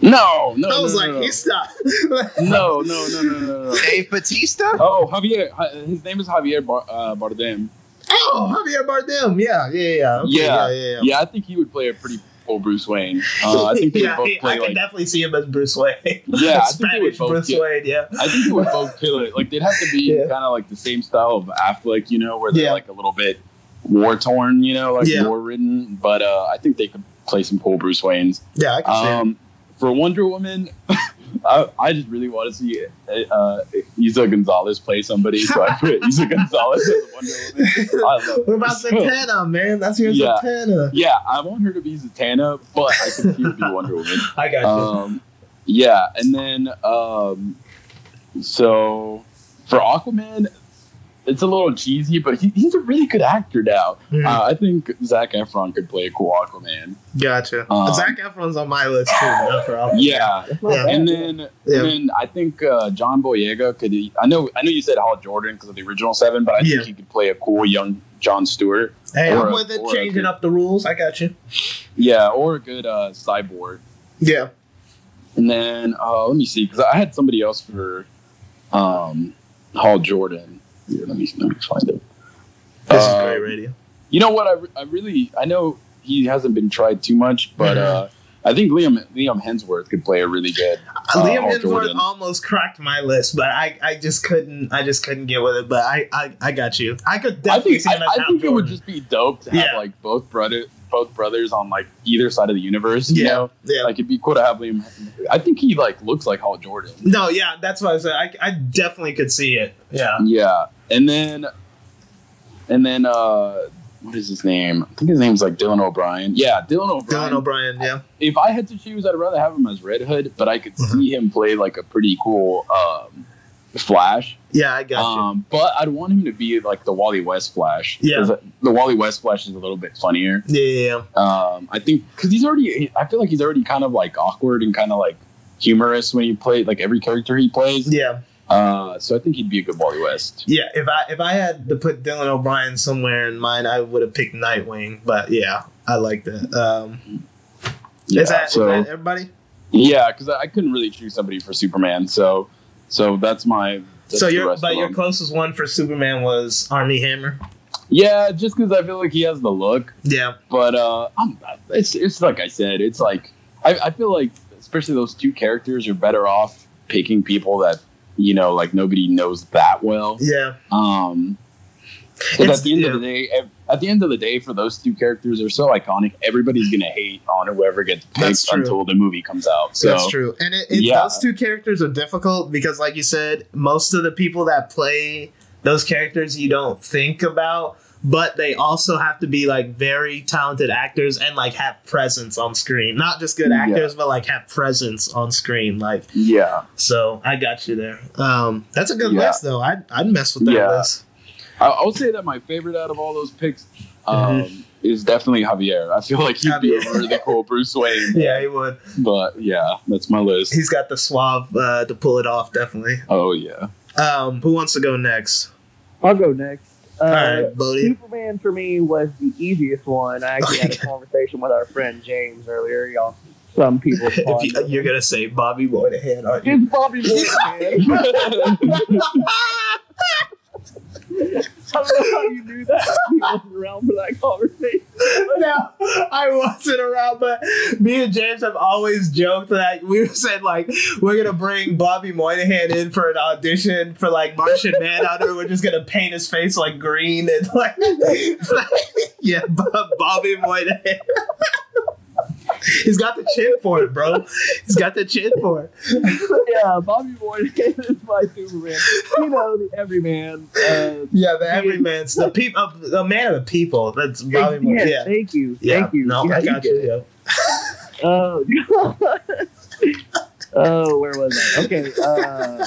No, no. I was no, like, no, he stopped. [laughs] no, no, no, no, no, no. Dave Bautista? Oh, Javier. His name is Javier Bar- uh, Bardem. oh, Javier Bardem. Yeah, yeah, yeah. Okay, Yeah. yeah, yeah. yeah. Yeah, I think he would play a pretty cool Bruce Wayne. Uh, I think yeah, I play can definitely see him as Bruce Wayne. [laughs] [laughs] Yeah, I think they would Spanish both Bruce get- Wayne. Yeah, I think they would both [laughs] kill it. Like they'd have to be Yeah. kind of like the same style of Affleck, you know, where they're Yeah. like a little bit war torn, you know, like Yeah. war ridden. But uh, I think they could play some cool Bruce Waynes. yeah, I can. Um, for Wonder Woman, I, I just really want to see uh, Eiza González play somebody. So I put [laughs] Eiza González as Wonder Woman. I love What about [laughs] her. Zatanna, man? That's your Yeah. Zatanna. Yeah, I want her to be Zatanna, but I think she would be Wonder Woman. [laughs] I got you. Um, yeah, and then um, so for Aquaman, it's a little cheesy, but he, he's a really good actor now. Mhm. Uh, I think Zac Efron could play a cool Aquaman. gotcha. um, Zac Efron's on my list too. Not for. Yeah, Yeah. and then Yeah. and then I think uh, John Boyega could. I know I know you said Hal Jordan because of the original Seven, but I Yeah. think he could play a cool young John Stewart. Hey, I'm a- with it. Changing good- up the rules. I got you. Yeah, or a good uh, cyborg. Yeah. And then uh, let me see, because I had somebody else for um, Hal Jordan. Here, let me let me find it. This is Uh, great radio. You know what? I, re- I really I know he hasn't been tried too much, but Mhm. uh, I think Liam Liam Hemsworth could play a really good. uh, Liam Hal Hemsworth Jordan. almost cracked my list, but I, I just couldn't I just couldn't get with it. But I I, I got you. I could I definitely think see I, him I Hal think it would just be dope to have Yeah. like both brother both brothers on like either side of the universe. You Yeah. know, yeah. like it'd be cool to have Liam. I think he like looks like Hal Jordan. no, yeah, that's what I said. I, I definitely could see it. Yeah. Yeah, and then, and then, uh, what is his name? I think his name's like Dylan O'Brien. Yeah, Dylan O'Brien. Dylan O'Brien, yeah. if I had to choose, I'd rather have him as Red Hood, but I could Mm-hmm. see him play like a pretty cool um, Flash. Yeah, I got you. Um, but I'd want him to be like the Wally West Flash. Yeah, the Wally West Flash is a little bit funnier. Yeah, yeah, yeah. Um, I think because he's already, I feel like he's already kind of like awkward and kind of like humorous when he plays like every character he plays. Yeah. Uh, so I think he'd be a good Wally West. Yeah, if I if I had to put Dylan O'Brien somewhere in mine, I would have picked Nightwing. But yeah, I like that. Um, Yeah, is that, is so that everybody? yeah, because I I couldn't really choose somebody for Superman, so so that's my. That's so your but your closest one for Superman was Armie Hammer. yeah, just because I feel like he has the look, Yeah, but uh, I'm, it's it's like I said, it's like I, I feel like especially those two characters are better off picking people that you know like nobody knows that well. yeah, Um, 'cause It's- at the end yeah. of the day, at the end of the day, for those two characters are so iconic, everybody's gonna hate on whoever gets picked until the movie comes out. So that's true. And it, it, yeah. those two characters are difficult because, like you said, most of the people that play those characters you don't think about, but they also have to be like very talented actors and like have presence on screen. Not just good Yeah. actors, but like have presence on screen. Like yeah, So I got you there. Um, that's a good Yeah. list, though. I'd, I'd mess with that Yeah. list. I, I would say that my favorite out of all those picks um, is definitely Javier. I feel like he'd be a Mm-hmm. Really cool Bruce Wayne. [laughs] Yeah, he would. But yeah, that's my list. He's got the suave uh, to pull it off, definitely. Oh yeah. Um, who wants to go next? I'll go next. Uh, All right, Superman for me was the easiest one. I actually had a conversation with our friend James earlier. Y'all, some people. [laughs] If you, you're gonna say Bobby Moynihan, aren't you? It's Bobby Moynihan. [laughs] I don't know how you knew that. He wasn't around for that conversation. no, I wasn't around, but me and James have always joked that we said like we're gonna bring Bobby Moynihan in for an audition for like Martian Manhunter. We're just gonna paint his face like green and like, [laughs] yeah, Bobby Moynihan. [laughs] He's got the chin for it, bro. He's got the chin for it. yeah, Bobby Moynihan [laughs] is my Superman. You know, the everyman. Uh, Yeah, the everyman's the people, the man of the people. That's Bobby yeah, Moynihan. Yeah, thank you. yeah. Thank you. No, yeah, I got you. Yeah. [laughs] Oh, God. [laughs] oh, where was I? Okay. Uh,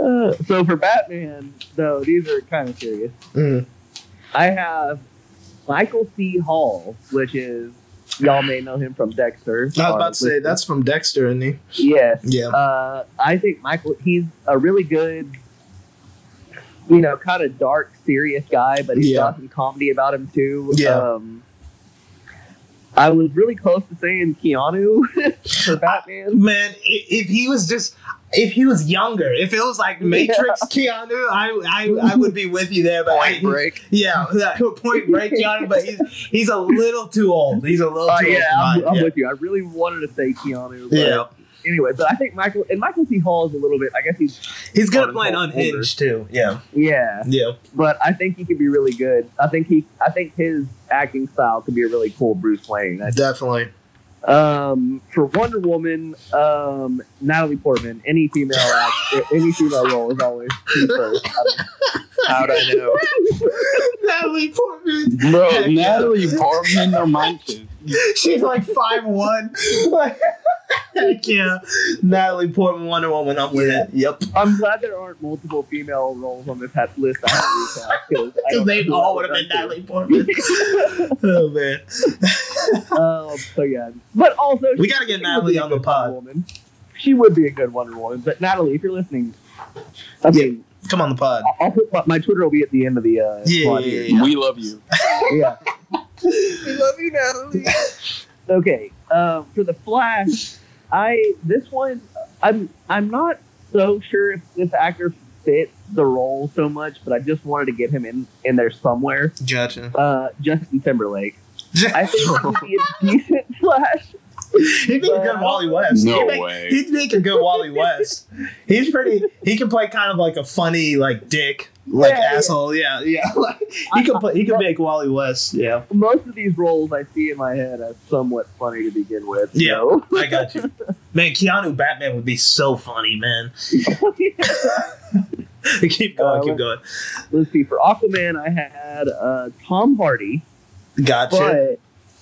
uh, so for Batman, though, these are kind of serious. Mm. I have Michael C. Hall, which is y'all may know him from Dexter. I was about to say that's from Dexter, isn't he? yes. Yeah. Uh, I think Michael. He's a really good you know, kind of dark, serious guy, but he's Yeah. got some comedy about him too. Yeah. Um, I was really close to saying Keanu [laughs] for Batman. Man, i- if he was just if he was younger, if it was like Matrix Keanu, I, I I would be with you there. But I, Point Break. yeah, that Point Break Keanu, but he's he's a little too old. He's a little Uh, too yeah, I'm, old. for I'm mine. with you. I really wanted to say Keanu. But yeah. Anyway, but I think Michael and Michael C. Hall is a little bit. I guess he's he's gonna play an older. unhinged too. Yeah, yeah, yeah, but I think he could be really good. I think he. I think his acting style could be a really cool Bruce Wayne. I definitely. Um, for Wonder Woman, um, Natalie Portman, any female act, any female role is always she first. How'd I know? Natalie Portman. Bro, Heck yeah. Natalie Portman, no mind kid. She's like five one. Heck yeah, Natalie Portman, Wonder Woman. I'm with it. Yep. I'm glad there aren't multiple female roles on this list. I have to recast, 'cause I [laughs] Because they all would have been Natalie Portman. [laughs] oh man. To. [laughs] Um, so yeah, but also We gotta get Natalie on the pod. Woman. She would be a good Wonder Woman, but Natalie, if you're listening, I mean, Come on the pod. I'll put my, my Twitter will be at the end of the uh, Yeah, pod yeah, yeah. We love you. [laughs] yeah. We love you, Natalie. [laughs] Okay, um, for the Flash, I this one I'm I'm not so sure if this actor fits the role so much, but I just wanted to get him in in there somewhere. Gotcha. Uh, Justin Timberlake, I think [laughs] he'd be a decent Flash. He'd be a good Wally West. No he'd make, way. He'd make a good Wally West. He's pretty. He can play kind of like a funny, like dick, like Yeah, yeah. asshole. Yeah, yeah. [laughs] Like, he could play. He could make Wally West. Yeah, Most of these roles I see in my head as somewhat funny to begin with. Yeah. so. I got you. Man, Keanu Batman would be so funny, man. [laughs] keep going, Uh, keep going. Let's see. For Aquaman, I had uh, Tom Hardy. Gotcha.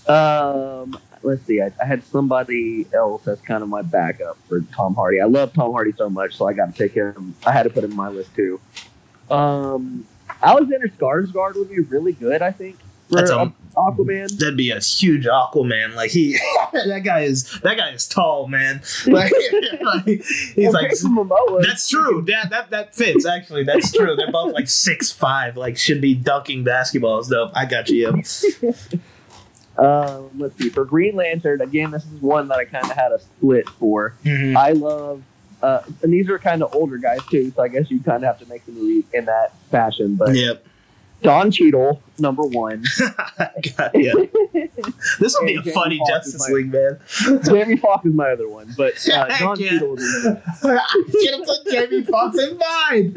But um, let's see, I, I had somebody else as kind of my backup for Tom Hardy. I love Tom Hardy so much, so I got to pick him. I had to put him in my list too. Um, Alexander Skarsgård would be really good, I think, That's a- Aquaman. That'd be a huge Aquaman. Like he, [laughs] that guy is that guy is tall, man. Like, [laughs] like, he's Well, like Momoa. That's true. That that that fits. Actually, that's true. They're both like six five. Like should be dunking basketballs. Though I got you. [laughs] Um, let's see. For Green Lantern, again, this is one that I kind of had a split for. Mhm. I love, uh, and these are kind of older guys too, so I guess you kind of have to make the movie in that fashion. But Yep. Don Cheadle, number one. [laughs] God, yeah. This would be Hey, a Jamie funny Foxx Justice is my- League, man. Jamie Foxx is my other one, but [laughs] uh, Don Yeah. Cheadle would be [laughs] I should have put Jamie Foxx in mine.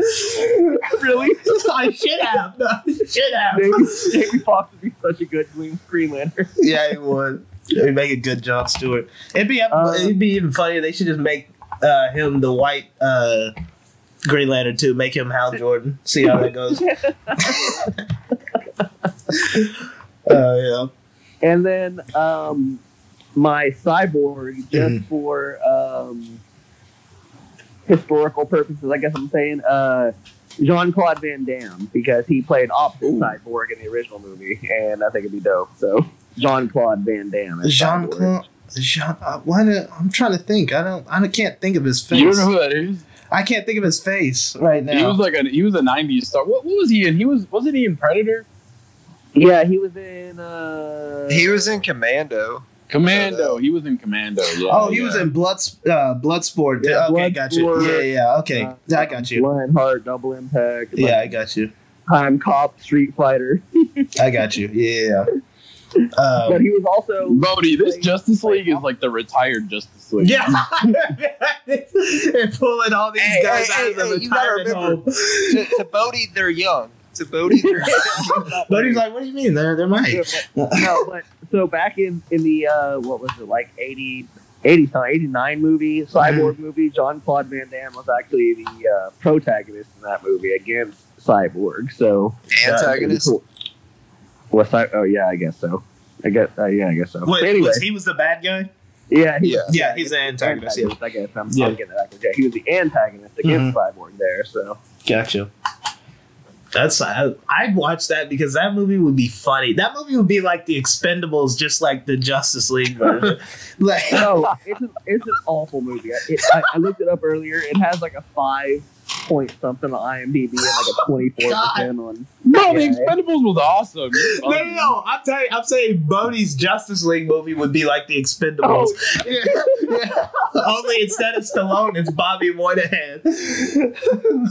really. I should have. No, I should have. Jamie, Jamie Foxx would be such a good Green Green Lantern. Yeah, he would. He'd make a good John Stewart. It'd be Uh, it'd be even funnier. They should just make uh, him the white uh, Green Lantern too. Make him Hal Jordan. See how that goes. [laughs] [laughs] Oh yeah. And then um, my cyborg, just Mhm. for um, historical purposes, I guess I'm saying uh, Jean Claude Van Damme because he played opposite Ooh. cyborg in the original movie, and I think it'd be dope. So Jean Claude Van Damme. Jean Claude. Jean, uh, why do, I'm trying to think. I don't. I can't think of his face. You don't know who that is? I can't think of his face right now. He was like a he was a '90s star. What, what was he in? He was wasn't he in Predator? Yeah, he was in. Uh, He was in Commando. Commando. He was in Commando. Yeah. oh, he yeah. was in Blood uh, Bloodsport. Yeah, okay, got you. Bloodsport. Yeah, yeah. Okay, uh, I got you. Lionheart, Double Impact. Yeah, I got you. Timecop, Street Fighter. [laughs] I got you. Yeah. But Um, he was also. Bodie, this Justice League is like the retired Justice League. yeah. [laughs] They're pulling all these Hey, guys hey, out of the hey, hey, you gotta retirement remember. home. to, to Bodie, they're young. To Bodie, they're [laughs] young. But he's like, "What do you mean? They're they're mine." [laughs] no, but so back in in the uh, what was it like 80, 80 something, 89 movie cyborg Mm-hmm. movie John Claude Van Damme was actually the uh, protagonist in that movie against cyborg so Antagonist. Was I, oh yeah I guess so I guess uh, yeah I guess so Wait, anyway was he was the bad guy? yeah he Yeah. Yeah, he's the antagonist. Yeah. I guess I'm, Yeah. I'm getting that backwards. yeah he was the antagonist against Mm-hmm. cyborg there so Gotcha. That's I, I'd watch that because that movie would be funny. That movie would be like the Expendables, just like the Justice League [laughs] version. like, no it's an, it's an awful movie it, I, I looked it up earlier it has like a five point something on IMDb and like a [laughs] twenty four percent on. Bro, The Expendables was awesome. You're No, no, no. I'm telling you, I'm saying Bodie's Justice League movie would be like the Expendables. Oh, yeah. [laughs] yeah. Only instead of Stallone, it's Bobby Moynihan. [laughs]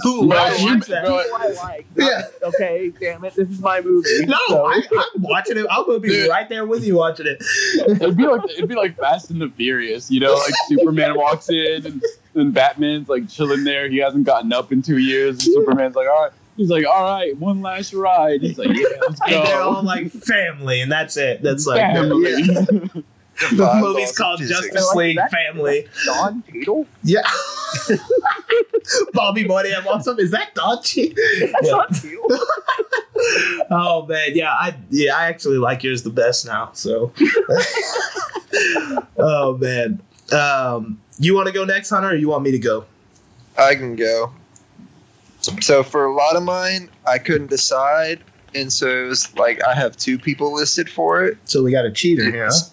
Who Bro, would you- watch that? bro, I like. Yeah. Okay, damn it, this is my movie. No, so- I, I'm watching it. I'm gonna be Dude. right there with you watching it. It'd be like it'd be like Fast and the Furious, you know, like Superman walks in and, and Batman's like chilling there. He hasn't gotten up in two years, and Superman's like, all right. He's like, all right, one last ride. He's like, yeah, let's And they're all like family, and that's it. That's like Family. yeah. [laughs] the Defy movie's called physics. Justice League that's- Family. Don Cheadle. Yeah. [laughs] Bobby Moynihan walks up. Is that Don Cheadle? That's Yeah. Don Cheadle. [laughs] Oh man, yeah, I yeah, I actually like yours the best now. So, oh man, um, you want to go next, Hunter, or you want me to go? I can go. So for a lot of mine, I couldn't decide, and so it was like I have two people listed for it. So we got a cheater here. Huh?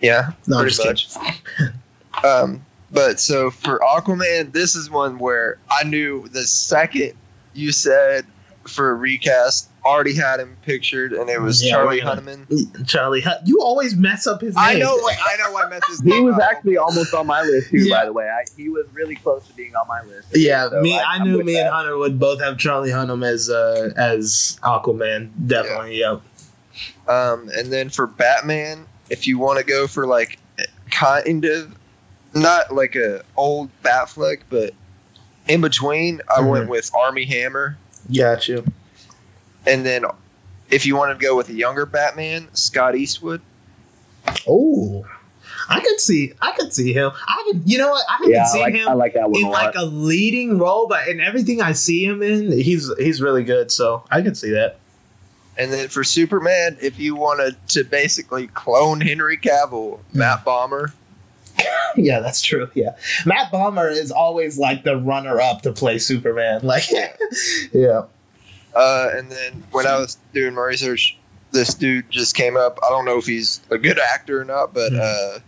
Yeah, No, pretty just much. [laughs] Um, but so for Aquaman, this is one where I knew the second you said for a recast, already had him pictured, and it was Yeah, Charlie we're Hunnam. Charlie, Hunt- you always mess up his name. I know, what- I know, I meant this. [laughs] He was up. actually almost on my list too. Yeah. By the way, I, he was really close to being on my list. Yeah, So me. I- I, knew with me and that. Hunter would both have Charlie Hunnam as uh, as Aquaman. Definitely, yeah. Um, and then for Batman, if you want to go for like kind of not like a old Batfleck, but in between, I Mhm. went with Armie Hammer. Got you. And then if you want to go with a younger Batman, Scott Eastwood. Oh, I could see. I could see him. I could. You know what? I could Yeah, I see like, him I like that one in a lot. like a leading role, but in everything I see him in, he's he's really good. So I can see that. And then for Superman, if you wanted to basically clone Henry Cavill, Matt mm. Bomber. [laughs] Yeah, that's true. Yeah, Matt Bomer is always like the runner-up to play Superman. [laughs] Like, yeah, Uh, and then when I was doing my research, this dude just came up. I don't know if he's a good actor or not, but Mhm. uh,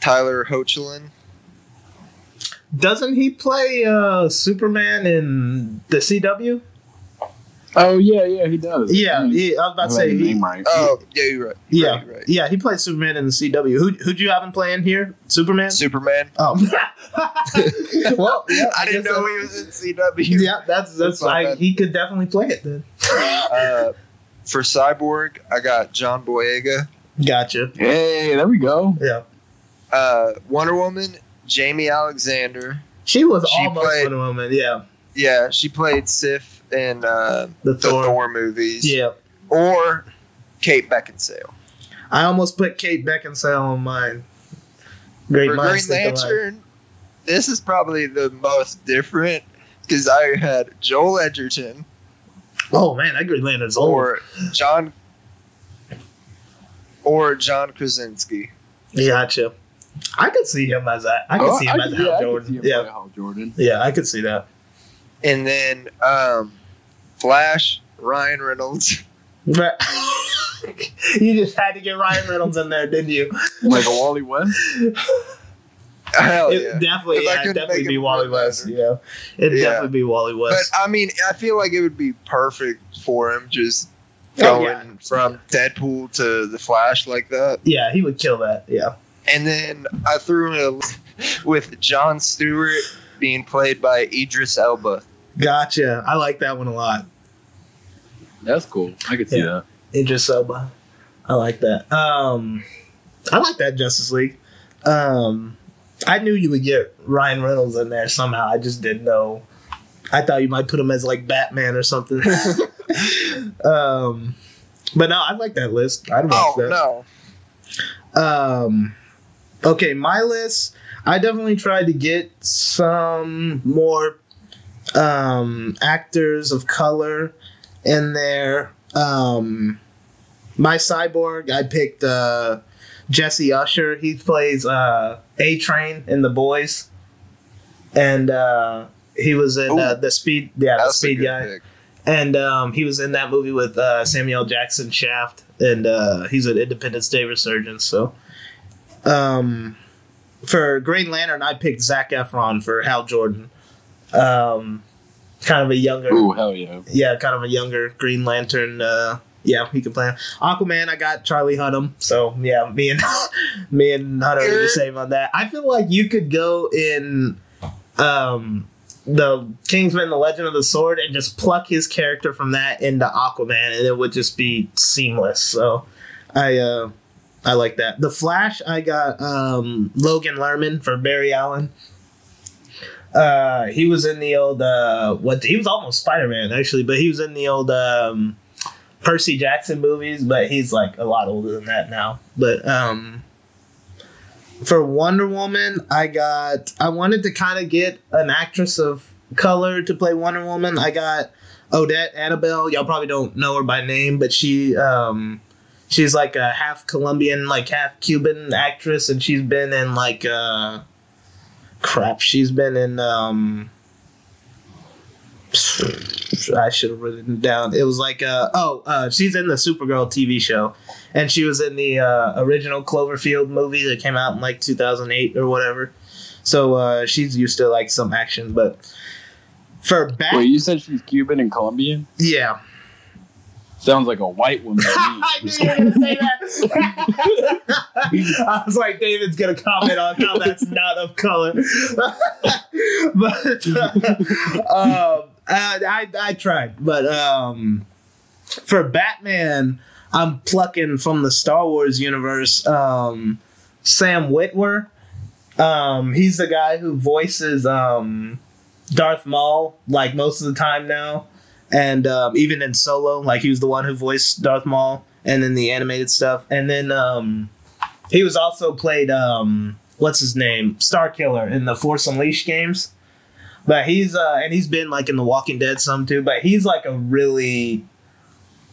Tyler Hoechlin. doesn't he play uh, Superman in the CW? Oh yeah, yeah, he does. Yeah, he, I was about to say. He, name right. Oh, yeah, you're right. You're yeah, right, right. yeah, he played Superman in the CW. Who who'd you have him playing here? Superman. Superman. oh, [laughs] [laughs] well, yeah, I didn't know that- he was in CW. Yeah, that's that's That's not I, bad. he could definitely play it then. Uh, for Cyborg, I got John Boyega. Gotcha. Hey, there we go. Yeah, Uh, Wonder Woman, Jaimie Alexander. she was She almost played- Wonder Woman. Yeah, Yeah, she played Sif in uh, the the Thor. Thor. movies. Yeah, Or Kate Beckinsale. I almost put Kate Beckinsale on mine. Great for Green minds think alike. Lantern, this is probably the most different because I had Joel Edgerton Oh man, that Green Lantern's old. or John or John Krasinski. Gotcha. I could see him as that. I could Oh, see him I as Hal yeah, could Jordan. Yeah, Hal Jordan. yeah, I could see that. And then um, Flash, Ryan Reynolds. But you just had to get Ryan Reynolds in there, didn't you? Like a Wally West. Hell it yeah. definitely, 'Cause I yeah, it'd definitely be Wally Green West. Lantern. Yeah, it'd Yeah. definitely be Wally West. But I mean, I feel like it would be perfect for him just Oh, going yeah. from Deadpool to the Flash like that. yeah, he would kill that. Yeah, And then I threw in a with John Stewart being played by Idris Elba. Gotcha. I like that one a lot. That's cool. I could see Yeah. Idris Elba. I like that. Um, I like that Justice League. Um, I knew you would get Ryan Reynolds in there somehow. I just didn't know. I thought you might put him as like Batman or something. [laughs] um, but no, I like that list. I'd watch Oh that. no! Um, okay, my list. I definitely tried to get some more um, actors of color in there. Um, my cyborg, I picked uh, Jesse Usher. He plays uh, A Train in The Boys, and uh, he was in uh, Ooh. the Speed. Yeah, the Speed guy pick. and um, he was in that movie with uh, Samuel Jackson Shaft, and uh, he's an Independence Day resurgence. So, um, for Green Lantern, I picked Zac Efron for Hal Jordan. Um, kind of a younger, Oh hell yeah. yeah, kind of a younger Green Lantern. Uh, yeah, he can play him. Aquaman. I got Charlie Hunnam. So yeah, me and [laughs] me and Hunnam are the same on that. I feel like you could go in um, the Kingsman: The Legend of the Sword and just pluck his character from that into Aquaman, and it would just be seamless. So I uh, I like that. The Flash. I got um, Logan Lerman for Barry Allen. Uh, he was in the old uh, what? He was almost Spider Man actually, but he was in the old um, Percy Jackson movies. But he's like a lot older than that now. But um, for Wonder Woman, I got. I wanted to kind of get an actress of color to play Wonder Woman. I got Odette Annable. Y'all probably don't know her by name, but she um, she's like a half Colombian, like half Cuban actress, and she's been in like uh, crap. She's been in um. I should have written it down. It was like uh oh uh she's in the Supergirl TV show, and she was in the uh, original Cloverfield movie that came out in like 2008 or whatever. So uh, she's used to like some action, but for Bat, Wait, you said she's Cuban and Colombian? yeah, Sounds like a white [laughs] woman. I knew you were gonna say that. [laughs] I was like, David's gonna comment on how that's not of color, [laughs] but uh, um, uh, I I tried, but um, for Batman, I'm plucking from the Star Wars universe. Um, Sam Witwer, um, he's the guy who voices um, Darth Maul like most of the time now and um, even in Solo, like he was the one who voiced Darth Maul, and then the animated stuff, and then um, he was also played um, what's his name, Starkiller in the Force Unleashed games. But he's uh, and he's been like in The Walking Dead some too. But he's like a really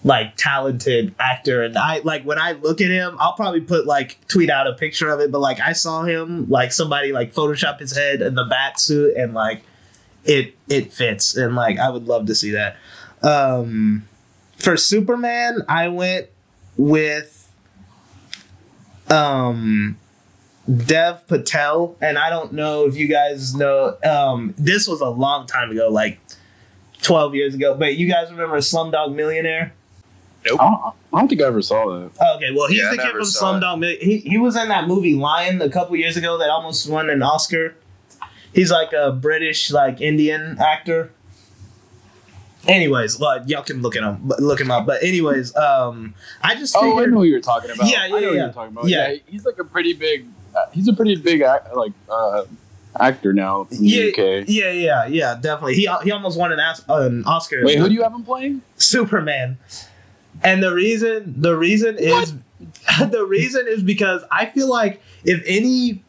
like talented actor, and I like when I look at him, I'll probably put like tweet out a picture of it. But like I saw him like somebody like Photoshop his head in the bat suit, and like it it fits, and like I would love to see that. Um, for Superman, I went with um Dev Patel, and I don't know if you guys know. Um, this was a long time ago, like twelve years ago. But you guys remember Slumdog Millionaire? I don't, I don't think I ever saw that. Oh, okay, well he's Yeah, I the kid from. Slumdog. Mill- he he was in that movie Lion a couple years ago that almost won an Oscar. He's like a British like Indian actor. Anyways, well, y'all can look at him look him up. But anyways, um, I just Oh, I know who you're talking about. Yeah, yeah, I know who yeah. you're talking about. Yeah. Yeah. he's like a pretty big. Uh, he's a pretty big act, like uh, actor now in the Yeah, UK. yeah, yeah, yeah, definitely. He he almost won an, As- an Oscar. Wait, who do you have him playing? Superman. And the reason the reason is [laughs] the reason is because I feel like if any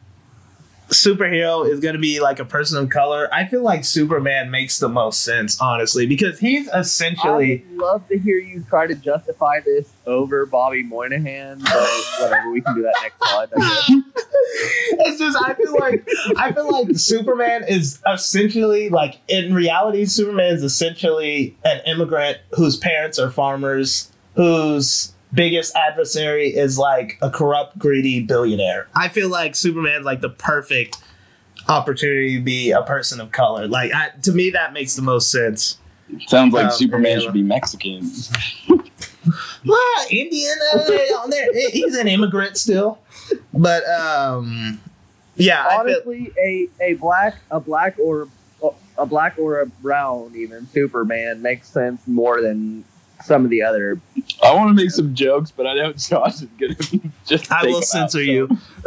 superhero is going to be like a person of color, I feel like Superman makes the most sense, honestly, because he's essentially I would love to hear you try to justify this over Bobby Moynihan, but whatever, we can do that next slide. [laughs] It's just I feel like I feel like Superman is essentially like in reality Superman is essentially an immigrant whose parents are farmers whose biggest adversary is like a corrupt greedy billionaire. I feel like Superman's like the perfect opportunity to be a person of color. Like I, to me that makes the most sense. Sounds like Um, Superman yeah. should be Mexican. [laughs] Well, Indian, uh, there- he's an immigrant still. But um yeah, I feel Honestly, a, a black a black or a black or a brown even Superman makes sense more than some of the other. I want to make some jokes, but I know Josh is gonna [laughs] just. I will them out, censor so- you. [laughs]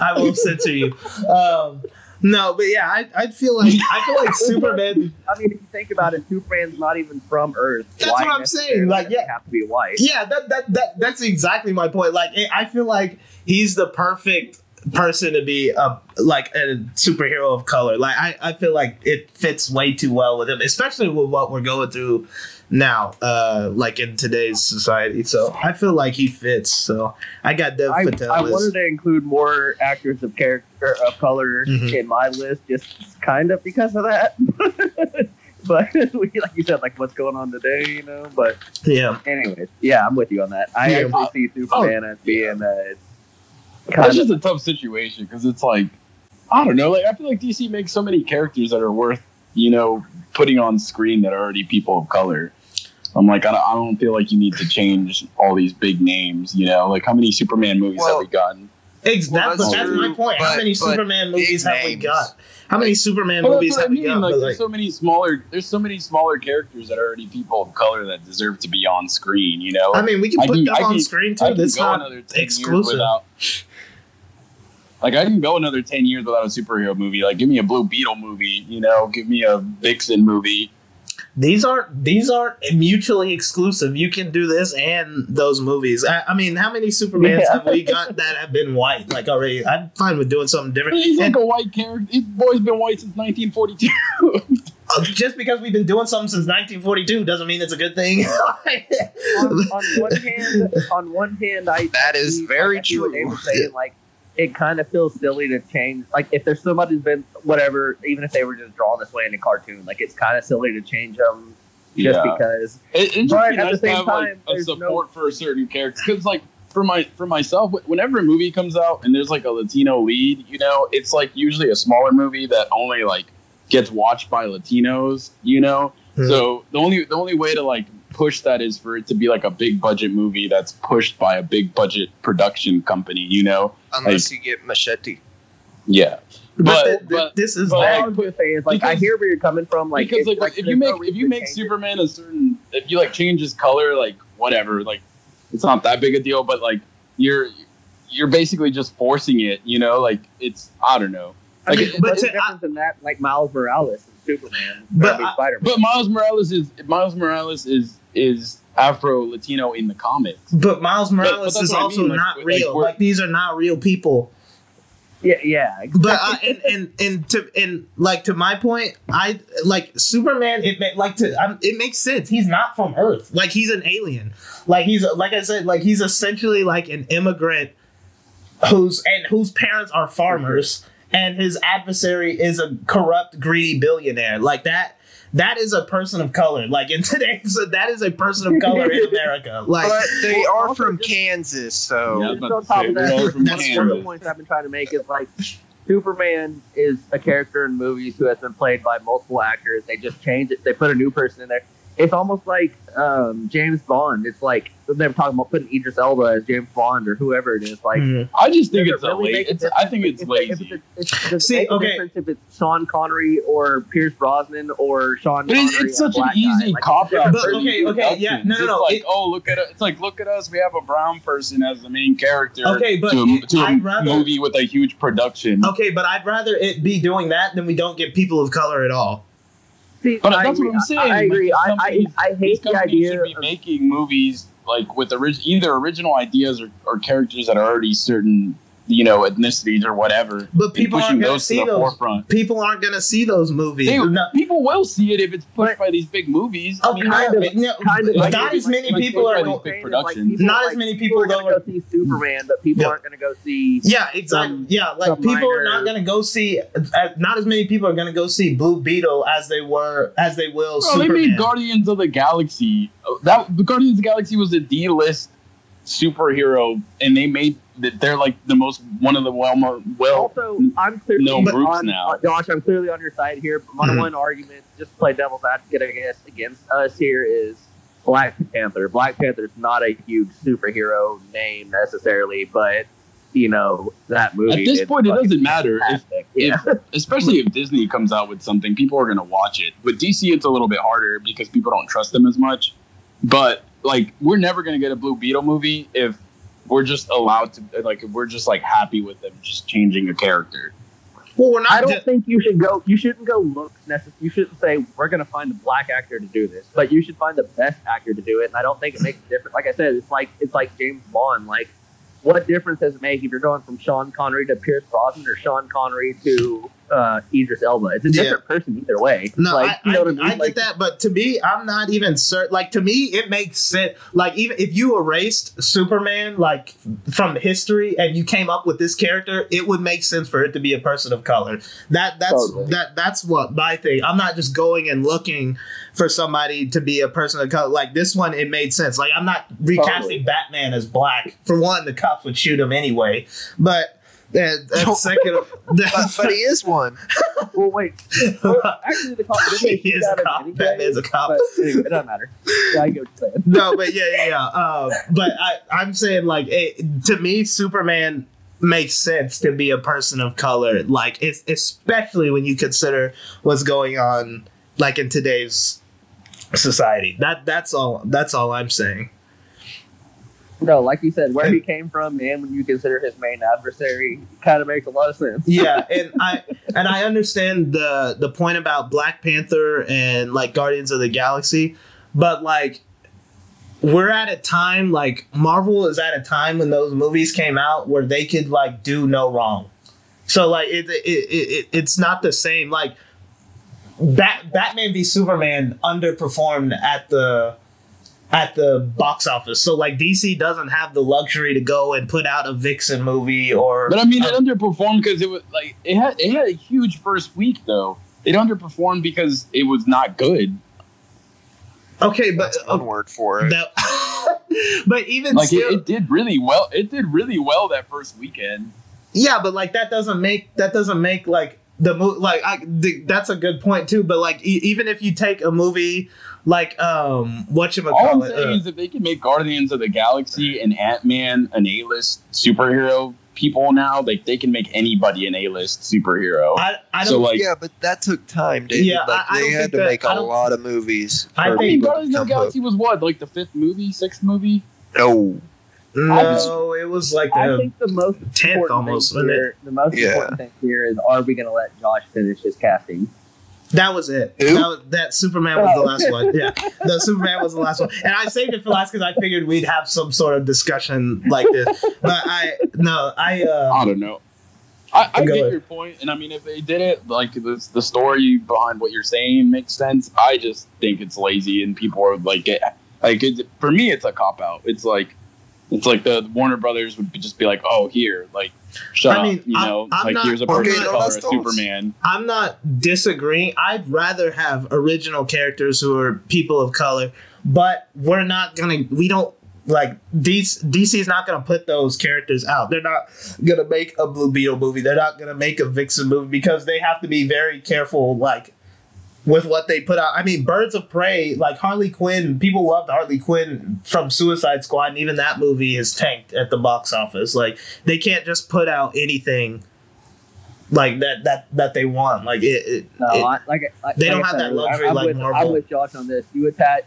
I will censor you. Um, no, but yeah, I, I feel like I feel like [laughs] Superman. I mean, if you think about it, Superman's not even from Earth. That's Why what I'm saying, like, yeah. have to be white. Yeah, that, that that that's exactly my point. Like, I feel like he's the perfect person to be a like a superhero of color. Like, I I feel like it fits way too well with him, especially with what we're going through now, uh, like in today's society. So I feel like he fits. So I got Dev I, Patel. I as- wanted to include more actors of character of color Mhm. in my list, just kind of because of that. [laughs] but [laughs] we, like you said, like what's going on today, you know. But yeah. anyways, yeah, I'm with you on that. I Yeah. actually see Superman as being uh, It's kind of just a tough situation because it's like I don't know. Like I feel like DC makes so many characters that are worth you know, putting on screen that are already people of color. I'm like, I don't, I don't feel like you need to change all these big names. You know, like how many Superman movies Well, have we gotten? Ex- Well, that- that's that's my point. How many Superman big movies have we got? How many Superman Well, that's movies what I have we mean. got? Like, But, there's like, so many smaller, there's so many smaller characters that are already people of color that deserve to be on screen. You know, I mean, we can I put can- them I on can- screen too. can That's go not another 10 exclusive. Years without, like I can go another ten years without a superhero movie. Like give me a Blue Beetle movie, you know, give me a Vixen movie. These aren't these aren't mutually exclusive. You can do this and those movies. I, I mean, how many Supermans Yeah. have we got that have been white? Like already, I'm fine with doing something different. He's like a white character. His boy's been white since 1942. [laughs] uh, just because we've been doing something since 1942 doesn't mean it's a good thing. on, on one hand, on one hand, I That is very I true. Dave was saying, like it kind of feels silly to change. Like if there's somebody who's been whatever, even if they were just drawn this way in a cartoon, like it's kind of silly to change them just Yeah. because. It, it's just But be at the nice to same have like time, a there's support for a certain character. Because like for my for myself, whenever a movie comes out and there's like a Latino lead, you know, it's like usually a smaller movie that only like gets watched by Latinos. You know, Hmm. so the only the only way to like push that is for it to be like a big budget movie that's pushed by a big budget production company. You know, Unless you get Machete. yeah. but, But- th- th- but- this is but, All that- I was gonna say is like I hear where you're coming from. Like because it's, like, if you make if you to make change it. Superman a certain if you like change his color like whatever like it's not that big a deal but like you're you're basically just forcing it you know like it's I don't know I mean, it- but what's to- the difference in that? Like Miles Morales and Superman, But but I- Spider Man. but Miles Morales is Miles Morales is is Afro Latino in the comics but Miles but Morales is what I also mean, not like, real. we're- Like these are not real people. Yeah, yeah. But uh, and and and to and like to my point, I like Superman. It like to um, it makes sense. He's not from Earth. Like he's an alien. Like he's like I said. Like he's essentially like an immigrant whose and whose parents are farmers, and his adversary is a corrupt, greedy billionaire. Like that. That is a person of color. Like in today's, [laughs] that is a person of color in America. [laughs] Like But they are from just- Kansas, so Yeah. On top of that, from That's one of the points I've been trying to make is like Superman is a character in movies who has been played by multiple actors. They just change it. They put a new person in there. It's almost like um, James Bond. It's like they're talking about putting Idris Elba as James Bond or whoever it is. Like, mhm. I just think it's it a really late it's, I think it's if- lazy If, if, if, does it See, okay. difference if it's Sean Connery or Pierce Brosnan or Sean But Connery? it's, it's such an easy Like, cop out. But, okay, okay, yeah, no, no, It's no, like, it- oh, look at it. It's like, look at us. We have a brown person as the main character. Okay, but to a, to a I'd rather- movie with a huge production. okay, but I'd rather it be doing that than we don't get people of color at all. See, But I that's agree. what I'm saying. I, I agree. these I, I, I hate the companies idea. should be of- making movies like with orig- either original ideas or, or characters that are already certain, you know, ethnicities or whatever. But people pushing aren't going to see those. forefront. People aren't going to see those movies. They, No, people will see it if it's pushed But- by these big movies. Oh, I mean, kind of- no, no, kind of not as many like- people are. what Go- I'm saying is, production. people- Not as many people are going to go see Superman, but people Yeah. aren't going to go see. yeah, exactly. some- yeah, like some people are not going to go see. Uh, not as many people are going to go see Blue Beetle as they were as they will. Bro, they made Guardians of the Galaxy. That the Guardians of the Galaxy was a D list superhero, and they made that they're like the most one of the well more well. Also, I'm clearly no groups on, now. Josh, I'm clearly on your side here. But my Mhm. one argument, just to play devil's advocate, I guess, against us here is Black Panther. Black Panther's not a huge superhero name necessarily, but you know that movie. At this point, it doesn't matter. If, yeah. if especially if Disney comes out with something, people are gonna watch it. With DC, it's a little bit harder because people don't trust them as much. But like, we're never gonna get a Blue Beetle movie if we're just allowed to like we're just like happy with them just changing a character. Well, we're not. I don't ju- think you should go. You shouldn't go look. Necess- you shouldn't say we're going to find a black actor to do this, but you should find the best actor to do it. And I don't think it makes a difference. Like I said, it's like it's like James Bond. Like, what difference does it make if you're going from Sean Connery to Pierce Brosnan or Sean Connery to uh, Idris Elba? It's a Yeah. different person either way. No, like, I, you know I, I mean? I get Like, that, but to me, I'm not even certain. Like to me, it makes sense. Like even if you erased Superman like from history and you came up with this character, it would make sense for it to be a person of color. That that's Totally. that that's what my thing. I'm not just going and looking for somebody to be a person of color. Like this one, it made sense. Like I'm not recasting Totally. Batman as black. For one, the cops would shoot him anyway, but. And, and second, [laughs] but, but he is one. Well, wait. Well, actually, the cop [laughs] he is a cop. anyway? Batman's a cop. Anyway, it doesn't matter. Yeah, I get what you're saying. no, but yeah, yeah, yeah. Uh, but I, I'm saying like it, to me, Superman makes sense to be a person of color. Like especially when you consider what's going on like in today's society. That that's all. That's all I'm saying. No, like you said, where he [laughs] came from, and when you consider his main adversary, kind of makes a lot of sense. yeah, and [laughs] I and I understand the the point about Black Panther and like Guardians of the Galaxy, but like we're at a time like Marvel is at a time when those movies came out where they could like do no wrong. So like it it, it, it it's not the same like Bat, Batman v Superman underperformed at the at the box office. So like DC doesn't have the luxury to go and put out a Vixen movie or But I mean, it underperformed because it was like it had it had a huge first week though. It underperformed because it was not good. Okay, but That's one uh, word for it. that, [laughs] but even Like still, it, it did really well. It did really well that first weekend. yeah, but like that doesn't make that doesn't make like the movie like I the, that's a good point too. But like e- even if you take a movie like um what you All I'm call it, saying uh, is if they can make Guardians of the Galaxy and Ant Man an A list superhero people now, like they can make anybody an A list superhero. I I don't so like yeah, but that took time, David. Yeah, like I- I they don't had to that- make a lot of movies. I think I mean, people to Guardians of the become Galaxy was what, like the fifth movie, sixth movie? hooked. No, no, it was like I the think the most tenth important almost, thing here, the most Yeah. important thing here is: Are we going to let Josh finish his casting? That was it. That, was, that Superman was the Oh. last one. Yeah, the Superman was the last one, and I saved it for last because I figured we'd have some sort of discussion like this. But I no, I uh, I don't know. I, I get ahead. your point, and I mean, if they did it, like the, the story behind what you're saying makes sense. I just think it's lazy, and people are like, like it, for me, it's a cop out. It's like, it's like the Warner Brothers would just be like, oh, here, like, shut I mean, up, you I'm- know, I'm like not- here's a Okay, person of color, a. Superman. I'm not disagreeing. I'd rather have original characters who are people of color, but we're not gonna. We don't like DC. DC's not gonna put those characters out. They're not gonna make a Blue Beetle movie. They're not gonna make a Vixen movie because they have to be very careful. Like with what they put out. I mean, Birds of Prey, like Harley Quinn. People loved Harley Quinn from Suicide Squad, and even that movie is tanked at the box office. Like they can't just put out anything. Like that, that that they want, like it. it, No, it- I, like, like They don't like I have said, that luxury I'm like with, Marvel. I'm with Josh on this. You attach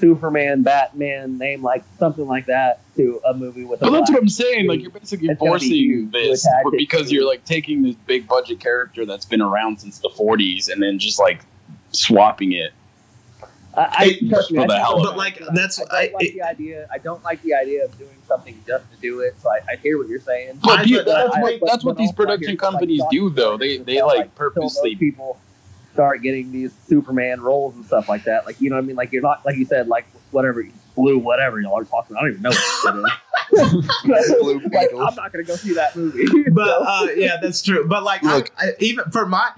Superman, Batman, name like something like that to a movie with a But that's what I'm saying. Like you're basically It's gonna be forcing huge. this, You attach but it because you're like taking this big budget character that's been around since the 40s and then just like swapping it. I, I, It- trust me, for I the hell of it. But, like, right. that's- I don't like it- the idea. I don't like the idea of doing something just to do it. So I, I hear what you're saying. But I- people, but that's I- what but- that's what these production hear, like, companies do, though. They they like purposely. people start getting these Superman roles and stuff like that. Like you know, what I mean, like you're not like you said, like whatever blue, whatever y'all are talking. about. I don't even know what shit is. [laughs] Blue [laughs] like, I'm not gonna go see that movie. [laughs] but So- uh, yeah, that's true. But like, I, Look. I, even for my,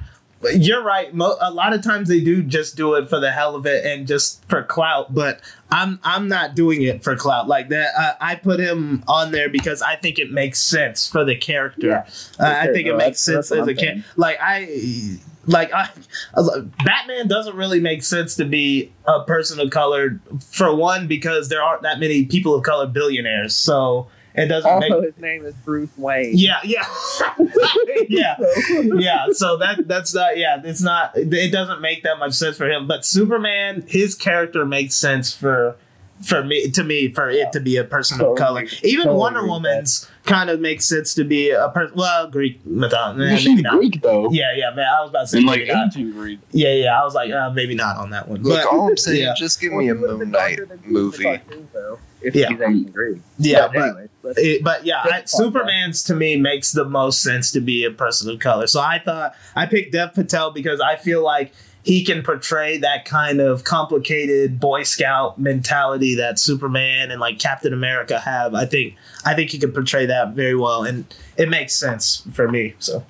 you're right. Mo- a lot of times they do just do it for the hell of it and just for clout. But I'm I'm not doing it for clout like that. Uh, I put him on there because I think it makes sense for the character. Yeah, uh, I sure. think it makes sense as a I'm character. Like I. Like I, I was like, Batman doesn't really make sense to be a person of color for one because there aren't that many people of color billionaires, so it doesn't oh, make also, his name is Bruce Wayne. yeah, yeah, [laughs] yeah, So- yeah. So that that's not. Yeah, it's not. It doesn't make that much sense for him. But Superman, his character makes sense for for me to me for it to be a person of color. Even Totally Wonder agree with Woman's kind of makes sense to be a person. Well, Greek mythology. Well, maybe she's not. Greek though, Yeah, yeah, man. I was about to say and like maybe not. ancient Greek. Yeah, yeah. I was like, uh, maybe not on that one. Look, But all I'm saying, yeah. just give me a Moon Knight darker than he was in the movie. cartoon, though, if Yeah. he's ancient Greek. yeah, But but anyways, It, but yeah, I, Superman's to me makes the most sense to be a person of color. So I thought I picked Dev Patel because I feel like he can portray that kind of complicated Boy Scout mentality that Superman and like Captain America have. I think I think he can portray that very well, and it makes sense for me. So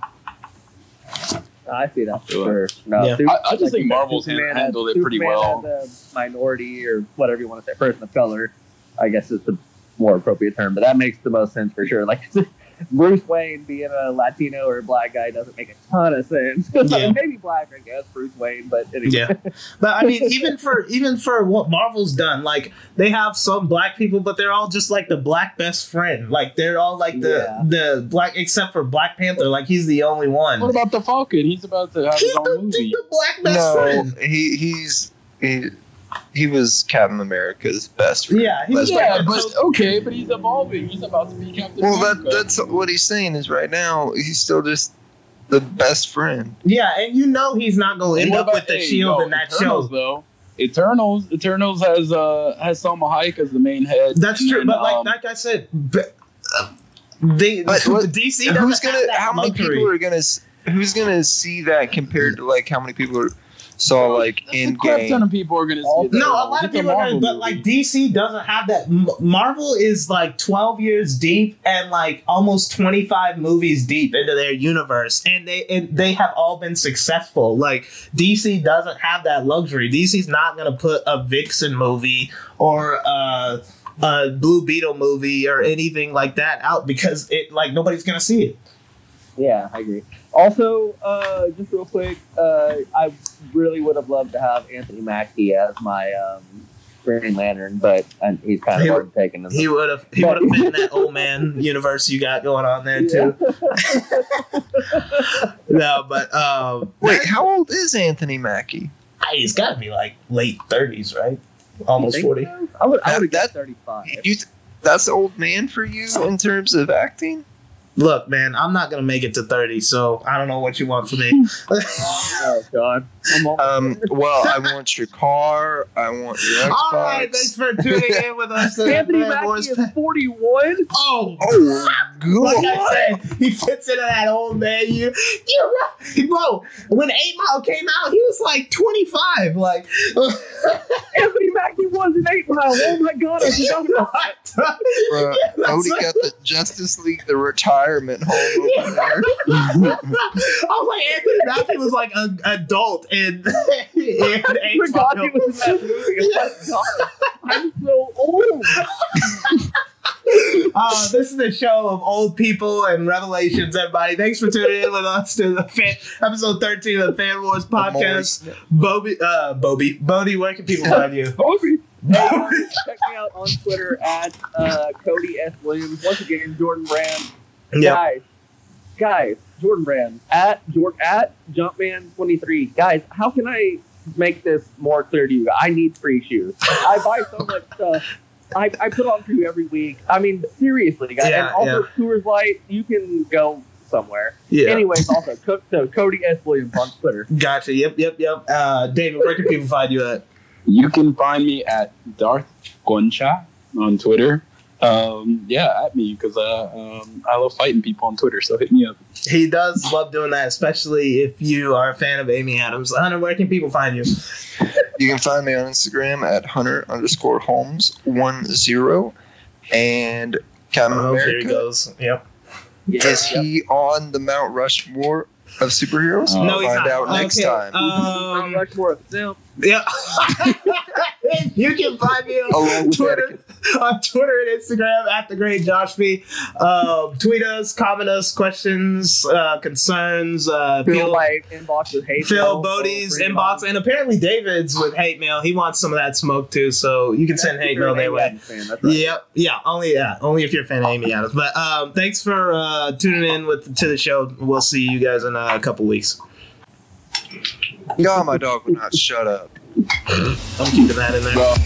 I see that for sure. No, Yeah. Sup- I- I just you think Marvel's Superman han- handled it pretty Superman well. as a minority or whatever you want to say, person of color, I guess is the more appropriate term. But that makes the most sense for sure. Like [laughs] Bruce Wayne being a Latino or a black guy doesn't make a ton of sense. [laughs] Yeah. Maybe black, I guess, Bruce Wayne, but anyway. Yeah. But I mean, even for even for what Marvel's done, like they have some black people, but they're all just like the black best friend. Like they're all like the Yeah. the black, except for Black Panther. Like he's the only one. What about the Falcon? He's about to have He's his own the, movie. the black best no, friend. he he's he, he was Captain America's best friend. Yeah, he's Let's Yeah, be but okay, but he's evolving. He's about to be Captain well, that that's what he's saying is right now he's still just the best friend. Yeah, and you know he's not going to end up with the hey, shield yo, in that Eternals, show. though. Eternals, Eternals has uh has Salma Hayek as the main head. That's true, then, but like um, like I said, b- uh, they But [laughs] what- DC who's gonna? How many luxury. people are gonna? Who's gonna see that compared to like how many people are, saw like a in crap ton game? of people are gonna see All- it. No, a lot of people are gonna, but like DC doesn't have that. Marvel is like twelve years deep and like almost twenty five movies deep into their universe, and they and they have all been successful. Like DC doesn't have that luxury. DC's not gonna put a Vixen movie or a, a Blue Beetle movie or anything like that out because it like nobody's gonna see it. Yeah, I agree. Also, uh, just real quick, uh, I really would have loved to have Anthony Mackie as my um, Green Lantern, but uh, he's kind of He- hard taken. He would have he would have fit in that old man [laughs] universe you got going on there too. [laughs] [laughs] No, but um, Wait, how old is Anthony Mackie? he's got to be like late thirties, right? Almost forty. so? I would, I That- would have that- guessed 35. You, th- that's old man for you in terms of acting. Look, man, I'm not gonna make it to thirty, so I don't know what you want from me. [laughs] [laughs] oh, God. I'm Um, well, I want your car. I want your Xbox. All right, thanks for tuning in with us. Anthony Mackie is 41? Oh, Oh, [laughs] like good. I said, he fits into that old man. You, you're right, bro. When Eight Mile came out, he was like 25. Like, Anthony Mackie was an 8 mile. Oh, my God. I forgot about what? Bruh, Yeah, that's Odie what- got the Justice League, the retirement home over [laughs] there. I was like, Anthony Mackie was like an adult and [laughs] in I forgot he was in that movie. Oh my God. I'm so old. [laughs] Uh, this is a show of old people and revelations, everybody. Thanks for tuning in with us to the fan, episode 13 of the Fan Wars podcast. Bobby, uh, Bobby, Bodie, where can people find you? Bobby. Check me out on Twitter at uh, Cody S. Williams. Once again, Jordan Brand. Yep. Guys, guys, Jordan Brand at Jordan at Jumpman23. Guys, how can I make this more clear to you? I need free shoes. I buy so [laughs] much stuff. I, I put on for you every week. I mean, seriously, guys. Yeah, and also, Coors Light, you can go somewhere. Yeah. Anyways, also, Co- so Cody S. Williams on Twitter. Gotcha. Yep, yep, yep. Uh, David, where can people find you at? You can find me at Darth Goncha on Twitter. Um, yeah, at me because uh, um, I love fighting people on Twitter. So hit me up. He does love doing that, especially if you are a fan of Amy Adams. Hunter, where can people find you? You can find me on Instagram at hunter underscore Holmes one zero, and Captain Oh, here he goes. Yep. Is he on the Mount Rushmore of superheroes? Uh, We'll no, he's find not. out next Okay, time. Mount Um, Rushmore of simp. yeah. [laughs] you can find me on Twitter, Anakin. [laughs] on Twitter and Instagram at the Great Josh B. Um, tweet us, comment us, questions, uh, concerns. Uh, Fill feel my inbox with hate. Phil mail. Bodie's Free inbox, and apparently David's with hate mail. He wants some of that smoke too, so you can send hate mail their way. Fan, right. Yep, yeah, only yeah, only if you're a fan of Amy Adams. But um, thanks for uh, tuning in with to the show. We'll see you guys in a couple weeks. God, my dog would not shut up. [laughs] I'm keeping that in there. Well,